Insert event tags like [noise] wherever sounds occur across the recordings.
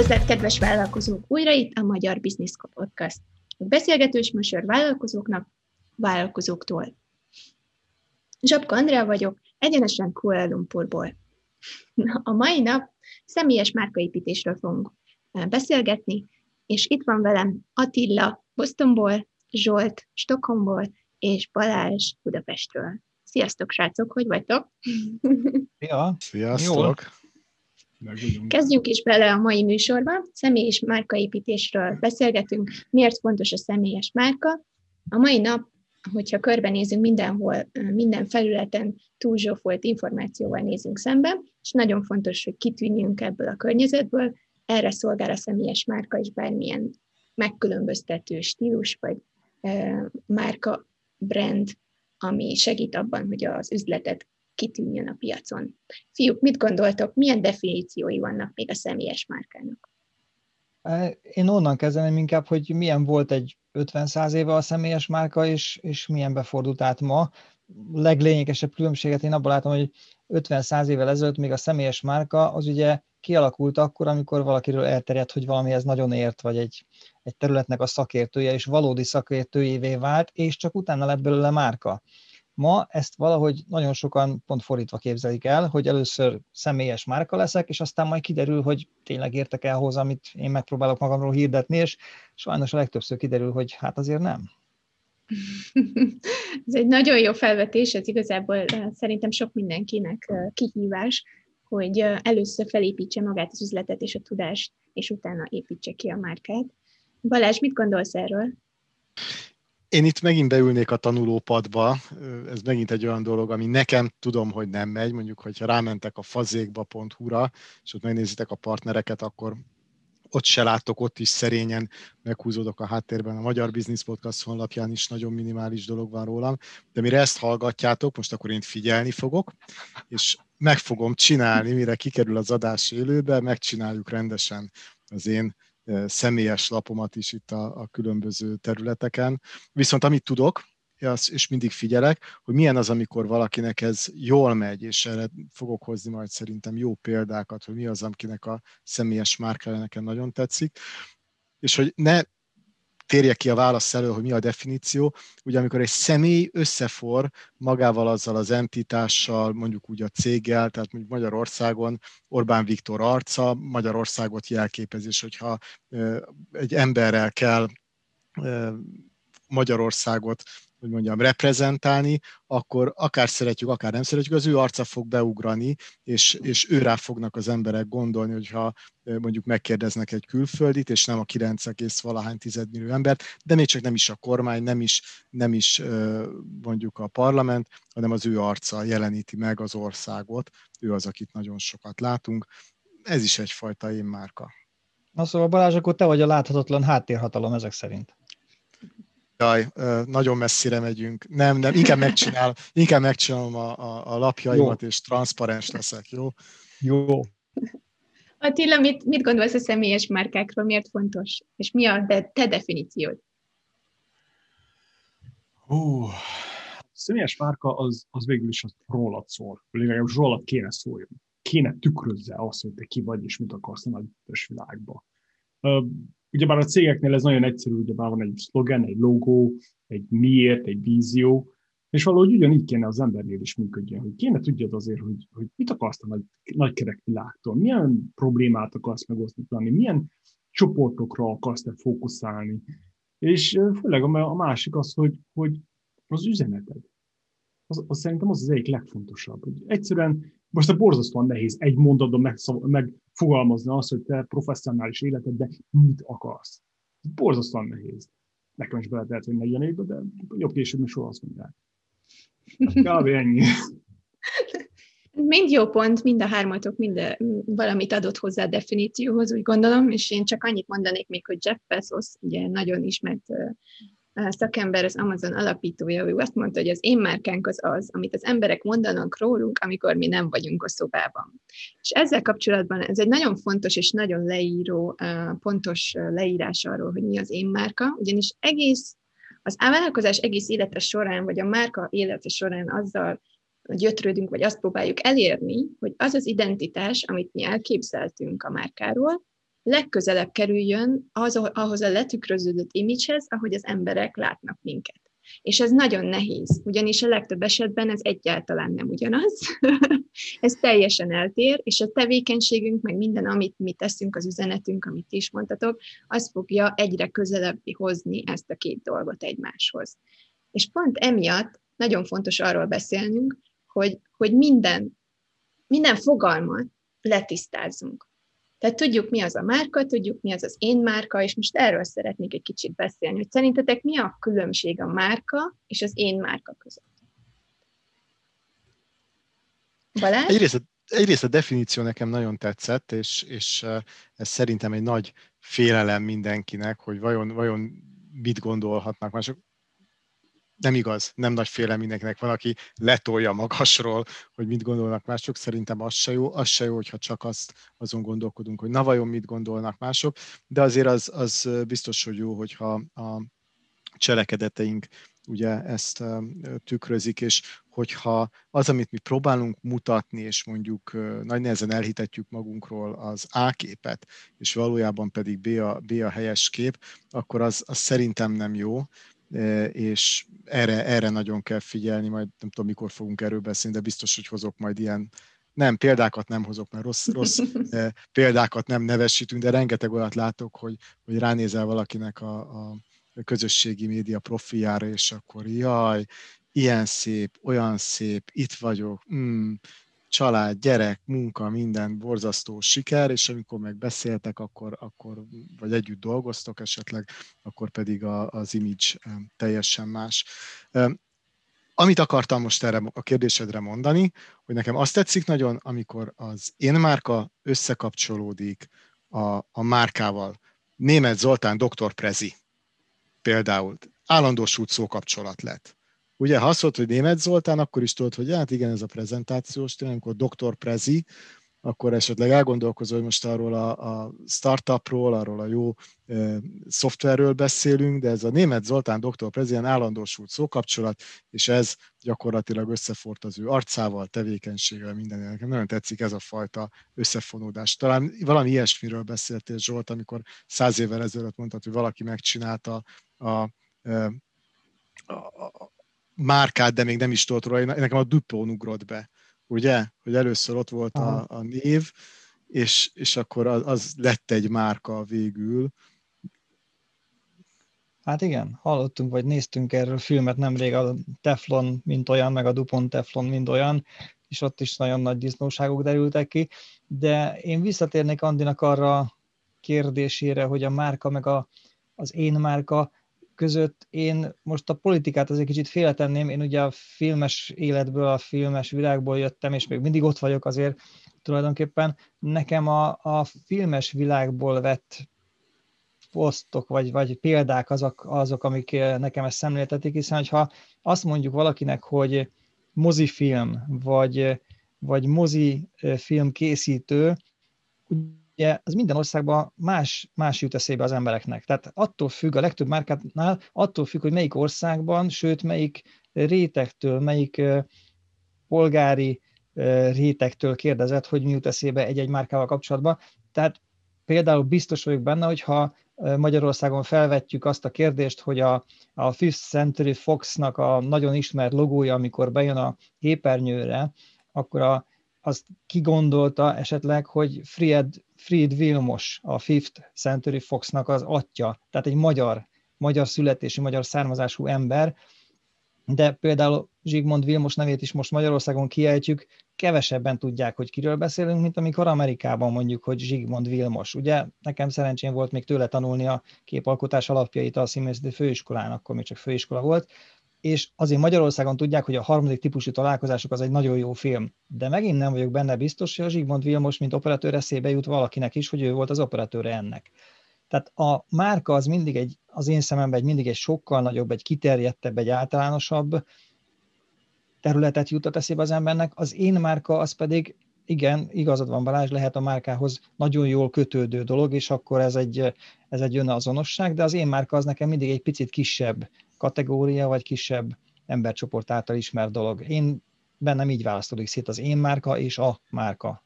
Üdvözlet, kedves vállalkozók! Újra itt a Magyar Business Podcast. A beszélgetős műsor vállalkozóknak, vállalkozóktól. Zsapka Andrea vagyok, egyenesen Kuala Lumpurból. A mai nap személyes márkaépítésről fogunk eh, beszélgetni, és itt van velem Attila Bostonból, Zsolt Stockholmból, és Balázs Budapestről. Sziasztok, srácok, hogy vagytok? Szia! Sziasztok! Jól. Kezdjünk is bele a mai műsorba. Személyes márkaépítésről beszélgetünk. Miért fontos a személyes márka? A mai nap, hogyha körbenézünk mindenhol, minden felületen túlzsófolt információval nézünk szembe, és nagyon fontos, hogy kitűnjünk ebből a környezetből. Erre szolgál a személyes márka is bármilyen megkülönböztető stílus, vagy e, márka brand, ami segít abban, hogy az üzletet kitűnjön a piacon. Fiúk, mit gondoltok, milyen definíciói vannak még a személyes márkának? Én onnan kezdeném inkább, hogy milyen volt egy 50-100 éve a személyes márka, és, és milyen befordult át ma. Leglényegesebb különbséget én abban látom, hogy 50-100 évvel ezelőtt még a személyes márka az ugye kialakult akkor, amikor valakiről elterjedt, hogy valamihez nagyon ért, vagy egy, egy területnek a szakértője, és valódi szakértőjévé vált, és csak utána lett belőle márka. Ma ezt valahogy nagyon sokan pont fordítva képzelik el, hogy először személyes márka leszek, és aztán majd kiderül, hogy tényleg értek el hozzá, amit én megpróbálok magamról hirdetni, és sajnos a legtöbbször kiderül, hogy hát azért nem. [laughs] ez egy nagyon jó felvetés, ez igazából eh, szerintem sok mindenkinek eh, kihívás, hogy eh, először felépítse magát az üzletet és a tudást, és utána építse ki a márkát. Balázs, mit gondolsz erről? Én itt megint beülnék a tanulópadba, ez megint egy olyan dolog, ami nekem tudom, hogy nem megy, mondjuk, hogyha rámentek a fazékba.hu-ra, és ott megnézitek a partnereket, akkor ott se látok, ott is szerényen meghúzódok a háttérben. A Magyar Business Podcast honlapján is nagyon minimális dolog van rólam, de mire ezt hallgatjátok, most akkor én figyelni fogok, és meg fogom csinálni, mire kikerül az adás élőbe, megcsináljuk rendesen az én személyes lapomat is itt a, a különböző területeken. Viszont amit tudok, és mindig figyelek, hogy milyen az, amikor valakinek ez jól megy, és erre fogok hozni majd szerintem jó példákat, hogy mi az, akinek a személyes márkája nekem nagyon tetszik, és hogy ne térjek ki a válasz elő, hogy mi a definíció. Ugye amikor egy személy összefor magával azzal az entitással, mondjuk úgy a céggel, tehát mondjuk Magyarországon Orbán Viktor arca, Magyarországot jelképezés, hogyha egy emberrel kell Magyarországot hogy mondjam, reprezentálni, akkor akár szeretjük, akár nem szeretjük, az ő arca fog beugrani, és, és őrá fognak az emberek gondolni, hogyha mondjuk megkérdeznek egy külföldit, és nem a 9 valahány tizedmillió embert, de még csak nem is a kormány, nem is, nem is mondjuk a parlament, hanem az ő arca jeleníti meg az országot, ő az, akit nagyon sokat látunk. Ez is egyfajta én márka. Na szóval Balázs, akkor te vagy a láthatatlan háttérhatalom ezek szerint. Jaj, nagyon messzire megyünk. Nem, nem, inkább, megcsinál, inkább megcsinálom a, a, a lapjaimat, jó. és transzparens leszek, jó? Jó. Attila, mit, mit gondolsz a személyes márkákról, miért fontos? És mi a de, te definíciód? Hú, a személyes márka az, az végül is az rólad szól. Legalábbis rólad kéne szóljon. Kéne tükrözze azt, hogy te ki vagy, és mit akarsz a nagy világba ugyebár a cégeknél ez nagyon egyszerű, ugyebár van egy szlogen, egy logó, egy miért, egy vízió, és valahogy ugyanígy kéne az embernél is működjön, hogy kéne tudjad azért, hogy, hogy mit akarsz a nagy, nagy kerek világtól, milyen problémát akarsz megosztani, milyen csoportokra akarsz te fókuszálni. És főleg a másik az, hogy, hogy az üzeneted. Az, az szerintem az az egyik legfontosabb. Hogy egyszerűen most a borzasztóan nehéz egy mondatban megfogalmazni azt, hogy te professzionális életedben mit akarsz. Borzasztóan nehéz. Nekem is bele lehet, hogy 40 évben, de jobb később, mint soha azt mondják. Kb. ennyi. Mind jó pont, mind a hármatok mind valamit adott hozzá a definícióhoz, úgy gondolom, és én csak annyit mondanék még, hogy Jeff Bezos, ugye nagyon ismert szakember, az Amazon alapítója, ő azt mondta, hogy az én márkánk az az, amit az emberek mondanak rólunk, amikor mi nem vagyunk a szobában. És ezzel kapcsolatban ez egy nagyon fontos és nagyon leíró, pontos leírás arról, hogy mi az én márka, ugyanis egész az vállalkozás egész élete során, vagy a márka élete során azzal gyötrődünk, vagy azt próbáljuk elérni, hogy az az identitás, amit mi elképzeltünk a márkáról, legközelebb kerüljön az, ahhoz a letükröződött imidzshez, ahogy az emberek látnak minket. És ez nagyon nehéz, ugyanis a legtöbb esetben ez egyáltalán nem ugyanaz. [laughs] ez teljesen eltér, és a tevékenységünk, meg minden, amit mi teszünk, az üzenetünk, amit ti is mondtatok, az fogja egyre közelebb hozni ezt a két dolgot egymáshoz. És pont emiatt nagyon fontos arról beszélnünk, hogy, hogy minden, minden fogalmat letisztázzunk. Tehát tudjuk, mi az a márka, tudjuk, mi az az én márka, és most erről szeretnék egy kicsit beszélni, hogy szerintetek mi a különbség a márka és az én márka között? Balázs? Egyrészt a, egyrészt a definíció nekem nagyon tetszett, és, és ez szerintem egy nagy félelem mindenkinek, hogy vajon, vajon mit gondolhatnak mások nem igaz, nem nagy félelem mindenkinek van, aki letolja magasról, hogy mit gondolnak mások, szerintem az se jó, az se jó, hogyha csak azt azon gondolkodunk, hogy na vajon mit gondolnak mások, de azért az, az biztos, hogy jó, hogyha a cselekedeteink ugye ezt tükrözik, és hogyha az, amit mi próbálunk mutatni, és mondjuk nagy nehezen elhitetjük magunkról az A képet, és valójában pedig B a, B a helyes kép, akkor az, az szerintem nem jó, és erre, erre nagyon kell figyelni, majd nem tudom, mikor fogunk erről beszélni, de biztos, hogy hozok majd ilyen, nem, példákat nem hozok, mert rossz, rossz [laughs] példákat nem nevesítünk, de rengeteg olyat látok, hogy, hogy ránézel valakinek a, a közösségi média profiljára, és akkor jaj, ilyen szép, olyan szép, itt vagyok, mm, család, gyerek, munka, minden borzasztó siker, és amikor meg beszéltek, akkor, akkor vagy együtt dolgoztok esetleg, akkor pedig a, az image teljesen más. Amit akartam most erre a kérdésedre mondani, hogy nekem azt tetszik nagyon, amikor az én márka összekapcsolódik a, a márkával. Német Zoltán, Dr. Prezi például állandósult szókapcsolat lett Ugye, ha azt hogy német Zoltán, akkor is tudod, hogy hát igen, ez a prezentációs tényleg, amikor doktor Prezi, akkor esetleg elgondolkozol, hogy most arról a, a startupról, arról a jó e, szoftverről beszélünk, de ez a német Zoltán doktor Prezi ilyen állandósult szókapcsolat, és ez gyakorlatilag összefort az ő arcával, tevékenységgel, minden. Nekem nagyon tetszik ez a fajta összefonódás. Talán valami ilyesmiről beszéltél, Zsolt, amikor száz évvel ezelőtt mondtad, hogy valaki megcsinálta a, a, a, márkát, de még nem is tudott róla, nekem a Dupont ugrott be, ugye? Hogy először ott volt a, a név, és, és akkor az, az lett egy márka végül. Hát igen, hallottunk, vagy néztünk erről filmet nemrég, a Teflon mint olyan, meg a Dupont Teflon mint olyan, és ott is nagyon nagy disznóságok derültek ki, de én visszatérnék Andinak arra kérdésére, hogy a márka meg a, az én márka között én most a politikát azért kicsit félretenném, én ugye a filmes életből, a filmes világból jöttem, és még mindig ott vagyok azért tulajdonképpen. Nekem a, a filmes világból vett posztok, vagy, vagy példák azok, azok, amik nekem ezt szemléltetik, hiszen ha azt mondjuk valakinek, hogy mozifilm, vagy, vagy mozifilm készítő, ugye az minden országban más, más jut eszébe az embereknek. Tehát attól függ, a legtöbb márkátnál attól függ, hogy melyik országban, sőt melyik rétegtől, melyik polgári rétegtől kérdezett, hogy mi jut eszébe egy-egy márkával kapcsolatban. Tehát például biztos vagyok benne, hogyha Magyarországon felvetjük azt a kérdést, hogy a, a Fifth Century Fox-nak a nagyon ismert logója, amikor bejön a képernyőre, akkor a, azt kigondolta esetleg, hogy Fried, Fried Vilmos, a Fifth Century Foxnak az atya, tehát egy magyar, magyar születésű, magyar származású ember, de például Zsigmond Vilmos nevét is most Magyarországon kiejtjük, kevesebben tudják, hogy kiről beszélünk, mint amikor Amerikában mondjuk, hogy Zsigmond Vilmos. Ugye nekem szerencsém volt még tőle tanulni a képalkotás alapjait a színészeti főiskolán, akkor még csak főiskola volt, és azért Magyarországon tudják, hogy a harmadik típusú találkozások az egy nagyon jó film. De megint nem vagyok benne biztos, hogy a Zsigmond Vilmos, mint operatőr eszébe jut valakinek is, hogy ő volt az operatőre ennek. Tehát a márka az mindig egy, az én szememben egy mindig egy sokkal nagyobb, egy kiterjedtebb, egy általánosabb területet jutott eszébe az embernek. Az én márka az pedig, igen, igazad van Balázs, lehet a márkához nagyon jól kötődő dolog, és akkor ez egy, ez egy önazonosság, de az én márka az nekem mindig egy picit kisebb kategória, vagy kisebb embercsoport által ismert dolog. Én bennem így választódik szét az én márka és a márka.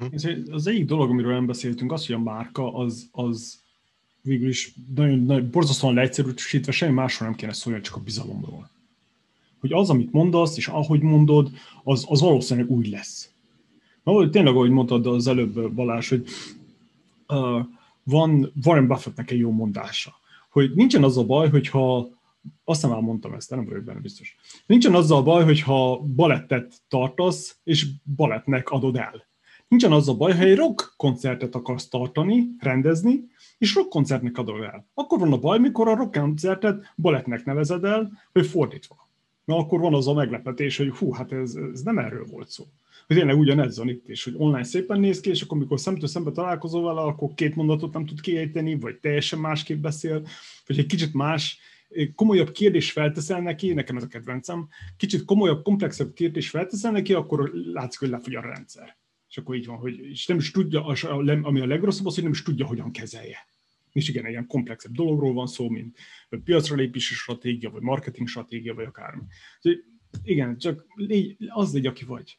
Uh-huh. Az egyik dolog, amiről nem beszéltünk, az, hogy a márka az, az végül is nagyon, nagyon borzasztóan leegyszerűsítve semmi másról nem kéne szólni, csak a bizalomról. Hogy az, amit mondasz, és ahogy mondod, az, az valószínűleg úgy lesz. Na, tényleg, ahogy mondtad az előbb, Balázs, hogy uh, van Warren Buffettnek egy jó mondása, hogy nincsen az a baj, hogyha azt nem mondtam ezt, nem vagyok benne biztos. Nincsen az a baj, hogyha balettet tartasz, és balettnek adod el. Nincsen az a baj, ha egy rock koncertet akarsz tartani, rendezni, és rock koncertnek adod el. Akkor van a baj, mikor a rock koncertet balettnek nevezed el, vagy fordítva. Na akkor van az a meglepetés, hogy hú, hát ez, ez nem erről volt szó hogy tényleg ugyanez van itt is, hogy online szépen néz ki, és akkor, amikor szemtől szembe találkozol vele, akkor két mondatot nem tud kiejteni, vagy teljesen másképp beszél, vagy egy kicsit más, komolyabb kérdés felteszel neki, nekem ez a kedvencem, kicsit komolyabb, komplexebb kérdés felteszel neki, akkor látszik, hogy lefogy a rendszer. És akkor így van, hogy és nem is tudja, ami a legrosszabb az, hogy nem is tudja, hogyan kezelje. És igen, egy ilyen komplexebb dologról van szó, mint piacra lépési stratégia, vagy marketing stratégia, vagy akármi. Igen, csak légy, az légy, aki vagy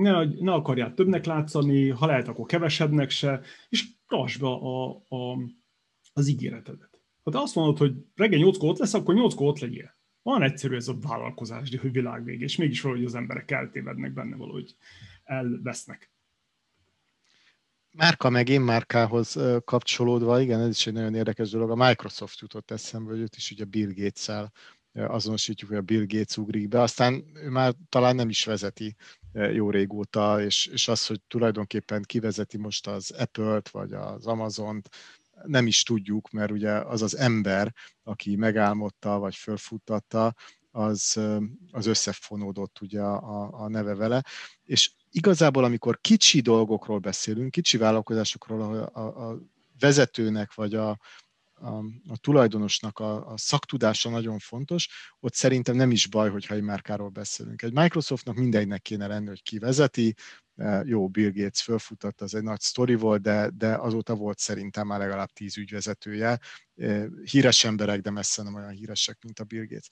ne, ne akarjál többnek látszani, ha lehet, akkor kevesebbnek se, és tartsd be a, a, az ígéretedet. Ha te azt mondod, hogy reggel 8 ott lesz, akkor 8 ott legyél. Van egyszerű ez a vállalkozás, de hogy világvég, és mégis valahogy az emberek eltévednek benne, valahogy elvesznek. Márka meg én márkához kapcsolódva, igen, ez is egy nagyon érdekes dolog. A Microsoft jutott eszembe, hogy őt is ugye Bill Gates-el azonosítjuk, hogy a Bill Gates ugrik be, aztán ő már talán nem is vezeti jó régóta, és, és az, hogy tulajdonképpen kivezeti most az Apple-t, vagy az Amazon-t, nem is tudjuk, mert ugye az az ember, aki megálmodta, vagy fölfuttatta, az, az összefonódott ugye a, a neve vele, és igazából, amikor kicsi dolgokról beszélünk, kicsi vállalkozásokról, a, a, a vezetőnek, vagy a, a, a tulajdonosnak a, a szaktudása nagyon fontos, ott szerintem nem is baj, hogyha egy márkáról beszélünk. Egy Microsoftnak mindegynek kéne lenni, hogy ki vezeti, e, jó, Bill Gates fölfutott, az egy nagy sztori volt, de, de azóta volt szerintem már legalább tíz ügyvezetője. E, híres emberek, de messze nem olyan híresek, mint a Bill Gates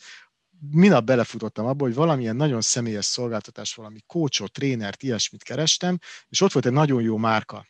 minap belefutottam abba, hogy valamilyen nagyon személyes szolgáltatás, valami coachot, trénert, ilyesmit kerestem, és ott volt egy nagyon jó márka.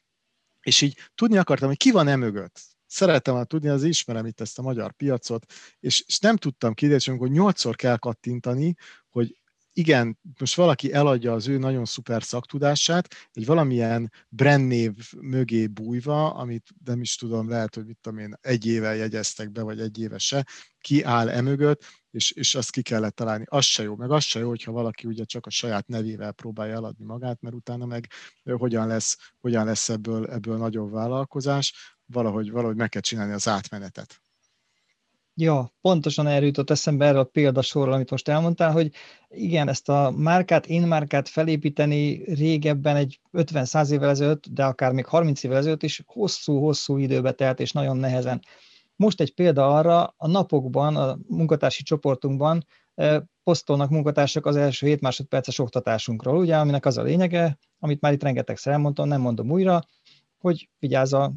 És így tudni akartam, hogy ki van e mögött szerettem volna tudni, az ismerem itt ezt a magyar piacot, és, és nem tudtam kideríteni, hogy nyolcszor kell kattintani, hogy igen, most valaki eladja az ő nagyon szuper szaktudását, egy valamilyen brandnév mögé bújva, amit nem is tudom, lehet, hogy mit tudom én, egy éve jegyeztek be, vagy egy éve se, ki áll emögött, és, és azt ki kellett találni. Az se jó, meg az se jó, hogyha valaki ugye csak a saját nevével próbálja eladni magát, mert utána meg hogyan lesz, hogyan lesz ebből, ebből nagyobb vállalkozás valahogy, valahogy meg kell csinálni az átmenetet. Ja, pontosan erről jutott eszembe erről a példasorról, amit most elmondtál, hogy igen, ezt a márkát, én márkát felépíteni régebben egy 50-100 évvel ezelőtt, de akár még 30 évvel ezelőtt is hosszú-hosszú időbe telt, és nagyon nehezen. Most egy példa arra, a napokban, a munkatársi csoportunkban posztolnak munkatársak az első 7 másodperces oktatásunkról, ugye, aminek az a lényege, amit már itt rengetegszer elmondtam, nem mondom újra, hogy vigyázz a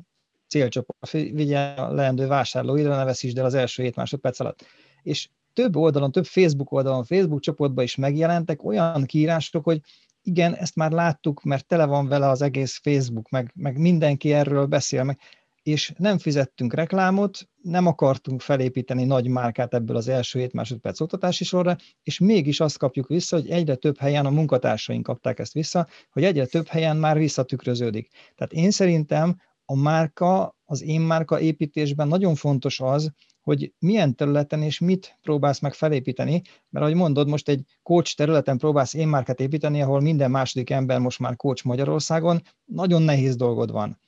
célcsoport, vigye a leendő vásárlóidra, ne veszítsd el az első 7 másodperc alatt. És több oldalon, több Facebook oldalon, Facebook csoportban is megjelentek olyan kiírások, hogy igen, ezt már láttuk, mert tele van vele az egész Facebook, meg, meg mindenki erről beszél, meg, és nem fizettünk reklámot, nem akartunk felépíteni nagy márkát ebből az első 7 másodperc oktatási sorra, és mégis azt kapjuk vissza, hogy egyre több helyen a munkatársaink kapták ezt vissza, hogy egyre több helyen már visszatükröződik. Tehát én szerintem a márka, az én márka építésben nagyon fontos az, hogy milyen területen és mit próbálsz meg felépíteni, mert ahogy mondod, most egy coach területen próbálsz én márkát építeni, ahol minden második ember most már coach Magyarországon, nagyon nehéz dolgod van.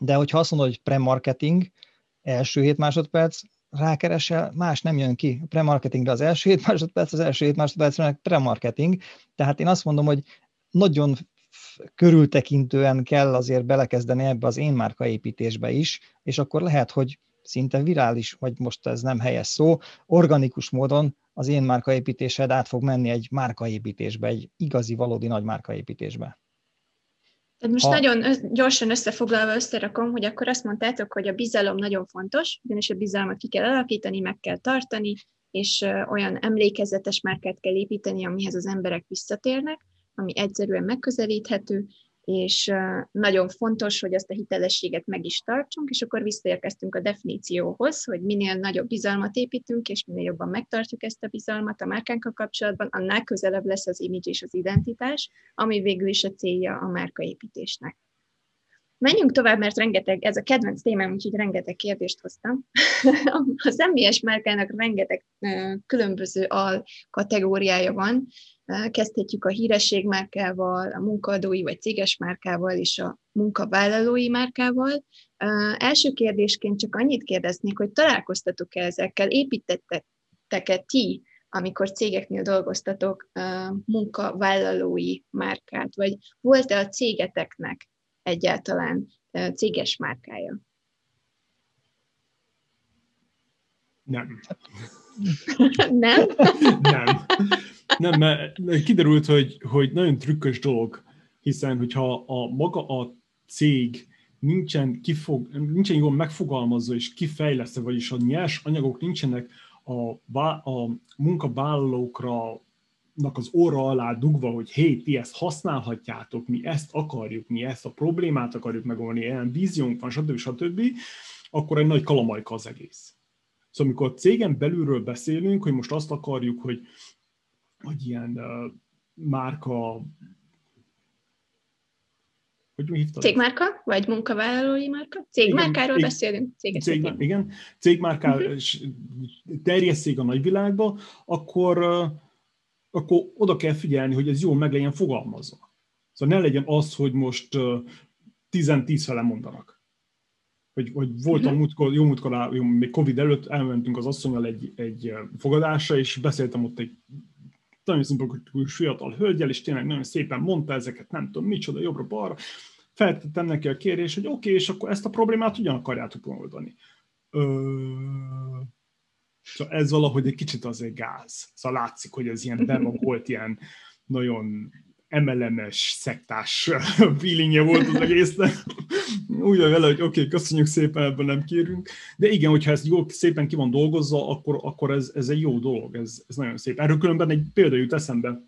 De hogyha azt mondod, hogy pre-marketing, első hét másodperc, rákeresel, más nem jön ki. A az első hét másodperc, az első hét másodpercre pre-marketing. Tehát én azt mondom, hogy nagyon körültekintően kell azért belekezdeni ebbe az én márka építésbe is, és akkor lehet, hogy szinte virális, vagy most ez nem helyes szó, organikus módon az én márkaépítésed át fog menni egy márkaépítésbe, egy igazi, valódi nagy márkaépítésbe. Tehát most ha... nagyon gyorsan összefoglalva összerakom, hogy akkor azt mondtátok, hogy a bizalom nagyon fontos, ugyanis a bizalmat ki kell alakítani, meg kell tartani, és olyan emlékezetes márkát kell építeni, amihez az emberek visszatérnek, ami egyszerűen megközelíthető, és nagyon fontos, hogy azt a hitelességet meg is tartsunk, és akkor visszaérkeztünk a definícióhoz, hogy minél nagyobb bizalmat építünk, és minél jobban megtartjuk ezt a bizalmat a márkánkkal kapcsolatban, annál közelebb lesz az image és az identitás, ami végül is a célja a márkaépítésnek. Menjünk tovább, mert rengeteg, ez a kedvenc témám, úgyhogy rengeteg kérdést hoztam. [laughs] a személyes márkának rengeteg különböző al kategóriája van. Kezdhetjük a hírességmárkával, a munkaadói vagy céges márkával és a munkavállalói márkával. Első kérdésként csak annyit kérdeznék, hogy találkoztatok-e ezekkel, építettek-e ti amikor cégeknél dolgoztatok, munkavállalói márkát, vagy volt-e a cégeteknek egyáltalán céges márkája? Nem. Nem? Nem. Nem, mert kiderült, hogy, hogy nagyon trükkös dolog, hiszen hogyha a maga a cég nincsen, kifog, nincsen jól megfogalmazva és kifejlesztve, vagyis a nyers anyagok nincsenek a, a munkavállalókra az óra alá dugva, hogy hé, ti ezt használhatjátok, mi ezt akarjuk, mi ezt a problémát akarjuk megoldani, ilyen víziónk van, stb. stb., akkor egy nagy kalamajka az egész. Szóval amikor cégen belülről beszélünk, hogy most azt akarjuk, hogy, hogy ilyen uh, márka hogy mi hívtad? Cégmárka, vagy munkavállalói márka? Cégmárkáról igen, beszélünk. Cég, cég, igen, cégmárká uh-huh. terjesszék a nagyvilágba, akkor akkor oda kell figyelni, hogy ez jól meg legyen fogalmazva. Szóval ne legyen az, hogy most uh, 10-10 fele mondanak. Hogy, hogy voltam uh-huh. múltkor, jó múltkor, jó, még Covid előtt elmentünk az asszonyal egy, egy fogadásra, és beszéltem ott egy nagyon szimpatikus fiatal hölgyel, és tényleg nagyon szépen mondta ezeket, nem tudom, micsoda, jobbra-balra. Feltettem neki a kérés, hogy oké, okay, és akkor ezt a problémát hogyan akarjátok megoldani? Ö Szóval ez valahogy egy kicsit azért gáz. Szóval látszik, hogy ez ilyen bemagolt, ilyen nagyon emelemes, szektás [laughs] feelingje volt az egésznek. [laughs] Úgy vele, hogy oké, okay, köszönjük szépen, ebben nem kérünk. De igen, hogyha ez jól, szépen ki van dolgozva, akkor, akkor ez, ez egy jó dolog, ez, ez nagyon szép. Erről különben egy példa jut eszembe.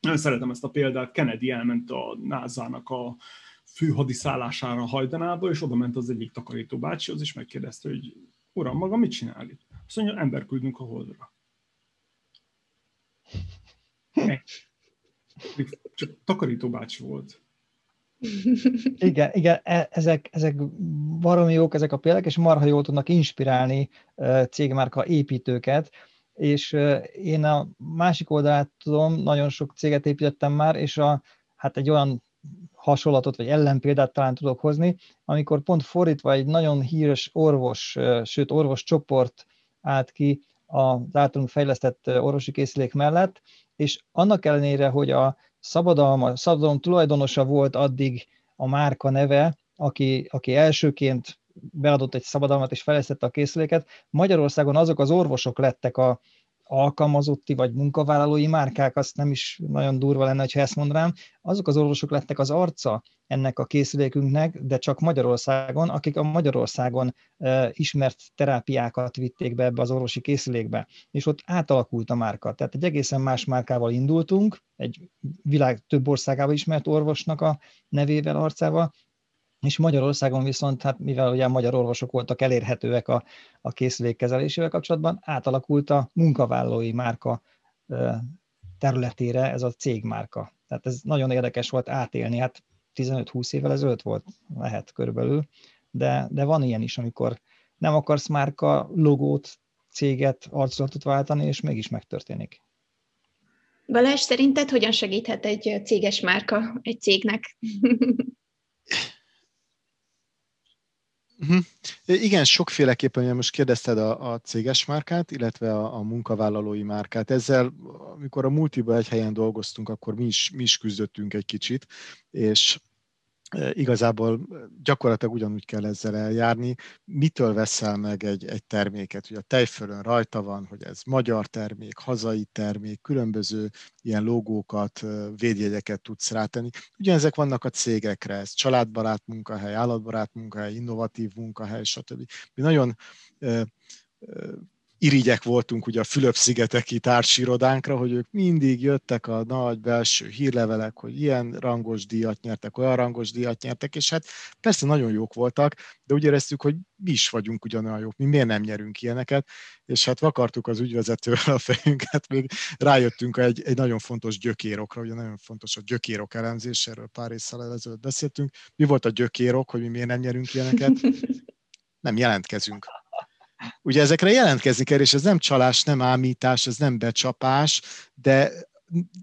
Nagyon szeretem ezt a példát. Kennedy elment a NASA-nak a főhadiszállására hajdanába, és oda ment az egyik takarító bácsihoz, és megkérdezte, hogy uram, maga mit csinál itt? Azt mondja, ember küldünk a holdra. [laughs] Csak takarító bácsi volt. Igen, igen, e, ezek, ezek baromi jók ezek a példák, és marha jól tudnak inspirálni cégmárka építőket, és én a másik oldalát tudom, nagyon sok céget építettem már, és a, hát egy olyan hasonlatot, vagy ellenpéldát talán tudok hozni, amikor pont fordítva egy nagyon híres orvos, sőt orvos csoport állt ki az általunk fejlesztett orvosi készülék mellett, és annak ellenére, hogy a szabadalma, szabadalom tulajdonosa volt addig a márka neve, aki, aki elsőként beadott egy szabadalmat és fejlesztette a készüléket, Magyarországon azok az orvosok lettek a, alkalmazotti vagy munkavállalói márkák, azt nem is nagyon durva lenne, ha ezt mondanám, azok az orvosok lettek az arca ennek a készülékünknek, de csak Magyarországon, akik a Magyarországon e, ismert terápiákat vitték be ebbe az orvosi készülékbe, és ott átalakult a márka. Tehát egy egészen más márkával indultunk, egy világ több országában ismert orvosnak a nevével, arcával, és Magyarországon viszont, hát mivel ugye magyar orvosok voltak elérhetőek a, a készülék kezelésével kapcsolatban, átalakult a munkavállalói márka területére ez a cégmárka. Tehát ez nagyon érdekes volt átélni, hát 15-20 évvel ezelőtt volt, lehet körülbelül, de, de van ilyen is, amikor nem akarsz márka logót, céget, arculatot váltani, és mégis megtörténik. Balázs, szerinted hogyan segíthet egy céges márka egy cégnek? [laughs] Uh-huh. Igen, sokféleképpen, ugye most kérdezted a, a céges márkát, illetve a, a munkavállalói márkát. Ezzel, amikor a multiba egy helyen dolgoztunk, akkor mi is, mi is küzdöttünk egy kicsit, és igazából gyakorlatilag ugyanúgy kell ezzel eljárni. Mitől veszel meg egy, egy terméket? Ugye a tejfölön rajta van, hogy ez magyar termék, hazai termék, különböző ilyen logókat, védjegyeket tudsz rátenni. Ugyanezek vannak a cégekre, ez családbarát munkahely, állatbarát munkahely, innovatív munkahely, stb. Mi nagyon irigyek voltunk ugye a Fülöp-szigeteki társirodánkra, hogy ők mindig jöttek a nagy belső hírlevelek, hogy ilyen rangos díjat nyertek, olyan rangos díjat nyertek, és hát persze nagyon jók voltak, de úgy éreztük, hogy mi is vagyunk ugyanolyan jók, mi miért nem nyerünk ilyeneket, és hát vakartuk az ügyvezetővel a fejünket, még rájöttünk egy, egy nagyon fontos gyökérokra, ugye nagyon fontos a gyökérok elemzés, erről pár évvel ezelőtt beszéltünk. Mi volt a gyökérok, hogy mi miért nem nyerünk ilyeneket? Nem jelentkezünk Ugye ezekre jelentkezni kell, és ez nem csalás, nem ámítás, ez nem becsapás, de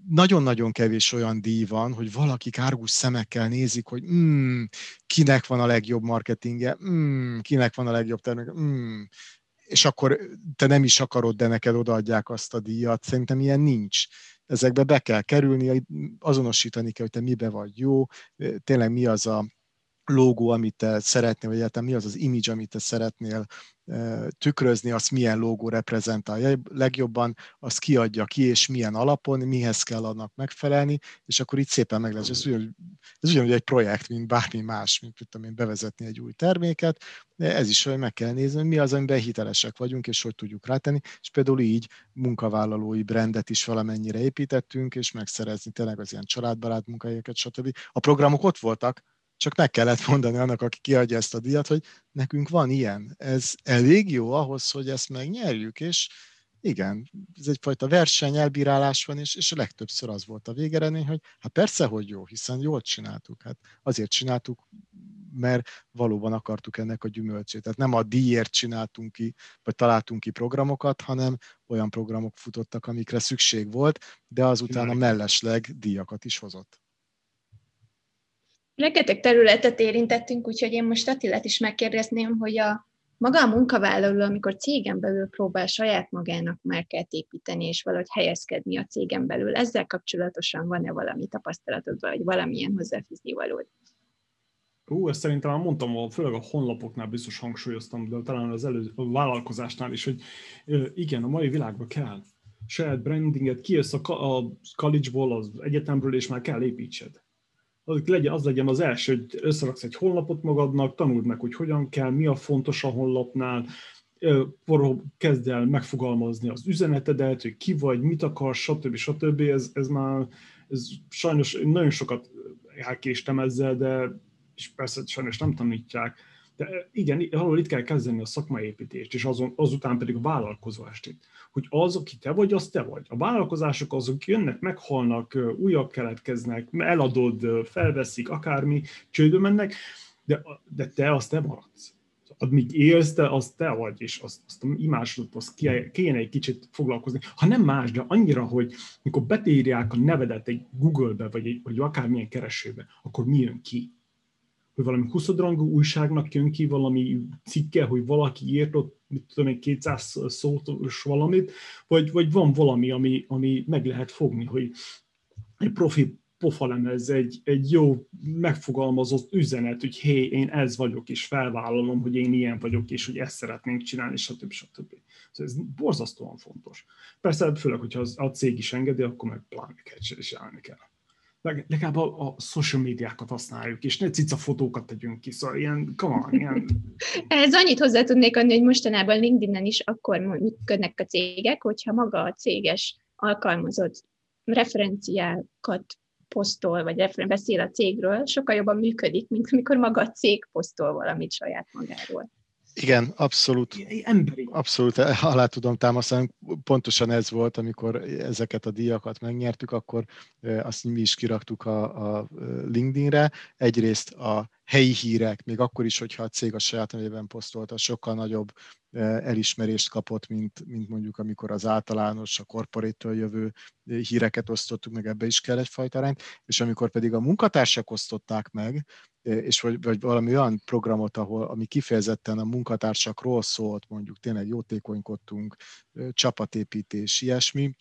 nagyon-nagyon kevés olyan díj van, hogy valaki kárgus szemekkel nézik, hogy mm, kinek van a legjobb marketingje, mm, kinek van a legjobb termék, mm, és akkor te nem is akarod, de neked odaadják azt a díjat. Szerintem ilyen nincs. Ezekbe be kell kerülni, azonosítani kell, hogy te mibe vagy jó, tényleg mi az a logó, amit te szeretnél, vagy egyáltalán mi az az image, amit te szeretnél tükrözni, azt milyen logó reprezentálja legjobban, azt kiadja ki, és milyen alapon, mihez kell annak megfelelni, és akkor itt szépen meg lesz. Ez, ugyan, ez ugyanúgy egy projekt, mint bármi más, mint tudom én bevezetni egy új terméket, de ez is, hogy meg kell nézni, mi az, amiben hitelesek vagyunk, és hogy tudjuk rátenni, és például így munkavállalói brandet is valamennyire építettünk, és megszerezni tényleg az ilyen családbarát munkahelyeket, stb. A programok ott voltak, csak meg kellett mondani annak, aki kiadja ezt a díjat, hogy nekünk van ilyen. Ez elég jó ahhoz, hogy ezt megnyerjük, és igen, ez egyfajta verseny, elbírálás van, és, és a legtöbbször az volt a végeredmény, hogy hát persze, hogy jó, hiszen jól csináltuk. Hát azért csináltuk, mert valóban akartuk ennek a gyümölcsét. Tehát nem a díjért csináltunk ki, vagy találtunk ki programokat, hanem olyan programok futottak, amikre szükség volt, de azután a mellesleg díjakat is hozott. Rengeteg területet érintettünk, úgyhogy én most Attilát is megkérdezném, hogy a maga a munkavállaló, amikor cégen belül próbál saját magának márkát építeni, és valahogy helyezkedni a cégen belül, ezzel kapcsolatosan van-e valami tapasztalatod, vagy valamilyen hozzáfűzni valód? Ú, ezt szerintem már mondtam, főleg a honlapoknál biztos hangsúlyoztam, de talán az előző a vállalkozásnál is, hogy igen, a mai világban kell saját brandinget, kijössz a, a college-ból, az egyetemről, és már kell építsed az legyen, az legyen az első, hogy összeraksz egy honlapot magadnak, tanuld meg, hogy hogyan kell, mi a fontos a honlapnál, kezd el megfogalmazni az üzenetedet, hogy ki vagy, mit akarsz, stb. stb. Ez, ez már ez sajnos nagyon sokat elkéstem ezzel, de és persze sajnos nem tanítják, de igen, valahol itt kell kezdeni a szakmai építést, és azon, azután pedig a vállalkozást hogy az, aki te vagy, az te vagy. A vállalkozások azok jönnek, meghalnak, újabb keletkeznek, eladod, felveszik, akármi, csődbe mennek, de, de te az te maradsz. Addig élsz, te az te vagy, és azt, azt a imásodat, azt kéne egy kicsit foglalkozni. Ha nem más, de annyira, hogy mikor betírják a nevedet egy Google-be, vagy, egy, vagy akármilyen keresőbe, akkor mi jön ki? Hogy valami 20 rangú újságnak jön ki valami cikke, hogy valaki írt ott, mit tudom én, 200 szót és valamit, vagy, vagy van valami, ami, ami meg lehet fogni, hogy egy profi pofalemez, egy, egy jó megfogalmazott üzenet, hogy hé, én ez vagyok, és felvállalom, hogy én ilyen vagyok, és hogy ezt szeretnénk csinálni, stb. stb. Szóval ez borzasztóan fontos. Persze, főleg, hogyha az, a cég is engedi, akkor meg pláne kell csinálni kell legalább a, a social médiákat használjuk, és ne cica fotókat tegyünk ki, szóval ilyen, come on, ilyen... [laughs] Ez annyit hozzá tudnék adni, hogy mostanában LinkedIn-en is akkor működnek a cégek, hogyha maga a céges alkalmazott referenciákat posztol, vagy referen- beszél a cégről, sokkal jobban működik, mint amikor maga a cég posztol valamit saját magáról. Igen, abszolút. Emberi. Abszolút alá tudom támasztani. Pontosan ez volt, amikor ezeket a díjakat megnyertük, akkor azt mi is kiraktuk a, a LinkedInre. Egyrészt a helyi hírek, még akkor is, hogyha a cég a saját nevében posztolta, sokkal nagyobb elismerést kapott, mint, mint mondjuk amikor az általános, a korporétől jövő híreket osztottuk, meg ebbe is kell egyfajta arány, és amikor pedig a munkatársak osztották meg, és vagy, vagy valami olyan programot, ahol, ami kifejezetten a munkatársakról szólt, mondjuk tényleg jótékonykodtunk, csapatépítés, ilyesmi,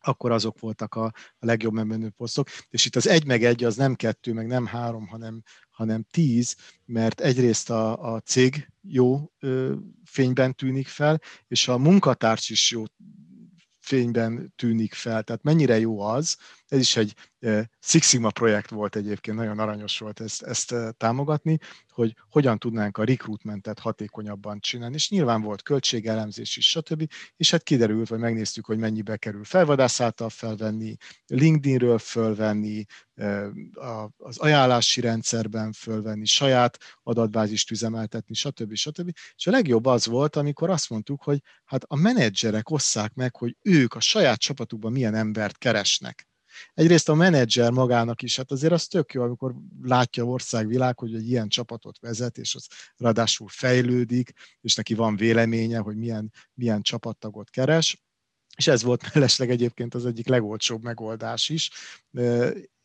akkor azok voltak a, legjobb menő posztok. És itt az egy meg egy az nem kettő, meg nem három, hanem, hanem tíz, mert egyrészt a, a cég jó ö, fényben tűnik fel, és a munkatárs is jó fényben tűnik fel. Tehát mennyire jó az, ez is egy Six Sigma projekt volt egyébként, nagyon aranyos volt ezt, ezt támogatni, hogy hogyan tudnánk a recruitmentet hatékonyabban csinálni, és nyilván volt költségelemzés is, stb. És hát kiderült, vagy megnéztük, hogy mennyibe kerül felvadász által felvenni, LinkedInről fölvenni, az ajánlási rendszerben fölvenni, saját adatbázist üzemeltetni, stb. stb. És a legjobb az volt, amikor azt mondtuk, hogy hát a menedzserek osszák meg, hogy ők a saját csapatukban milyen embert keresnek egyrészt a menedzser magának is, hát azért az tök jó, amikor látja országvilág, hogy egy ilyen csapatot vezet, és az ráadásul fejlődik, és neki van véleménye, hogy milyen, milyen csapattagot keres, és ez volt mellesleg egyébként az egyik legolcsóbb megoldás is,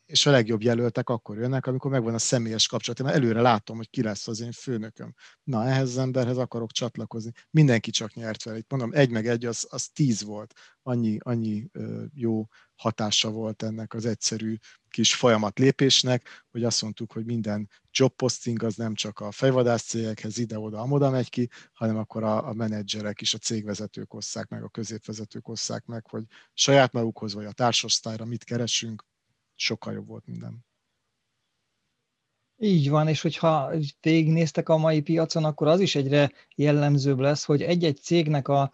és a legjobb jelöltek akkor jönnek, amikor megvan a személyes kapcsolat. Én előre látom, hogy ki lesz az én főnököm. Na, ehhez az emberhez akarok csatlakozni. Mindenki csak nyert vele. Itt mondom, egy meg egy, az, az tíz volt. Annyi, annyi jó hatása volt ennek az egyszerű kis folyamat lépésnek, hogy azt mondtuk, hogy minden job posting az nem csak a fejvadász cégekhez ide-oda, amoda megy ki, hanem akkor a, a menedzserek is, a cégvezetők osszák meg, a középvezetők osszák meg, hogy saját magukhoz vagy a társosztályra mit keresünk, sokkal jobb volt minden. Így van, és hogyha végignéztek a mai piacon, akkor az is egyre jellemzőbb lesz, hogy egy-egy cégnek a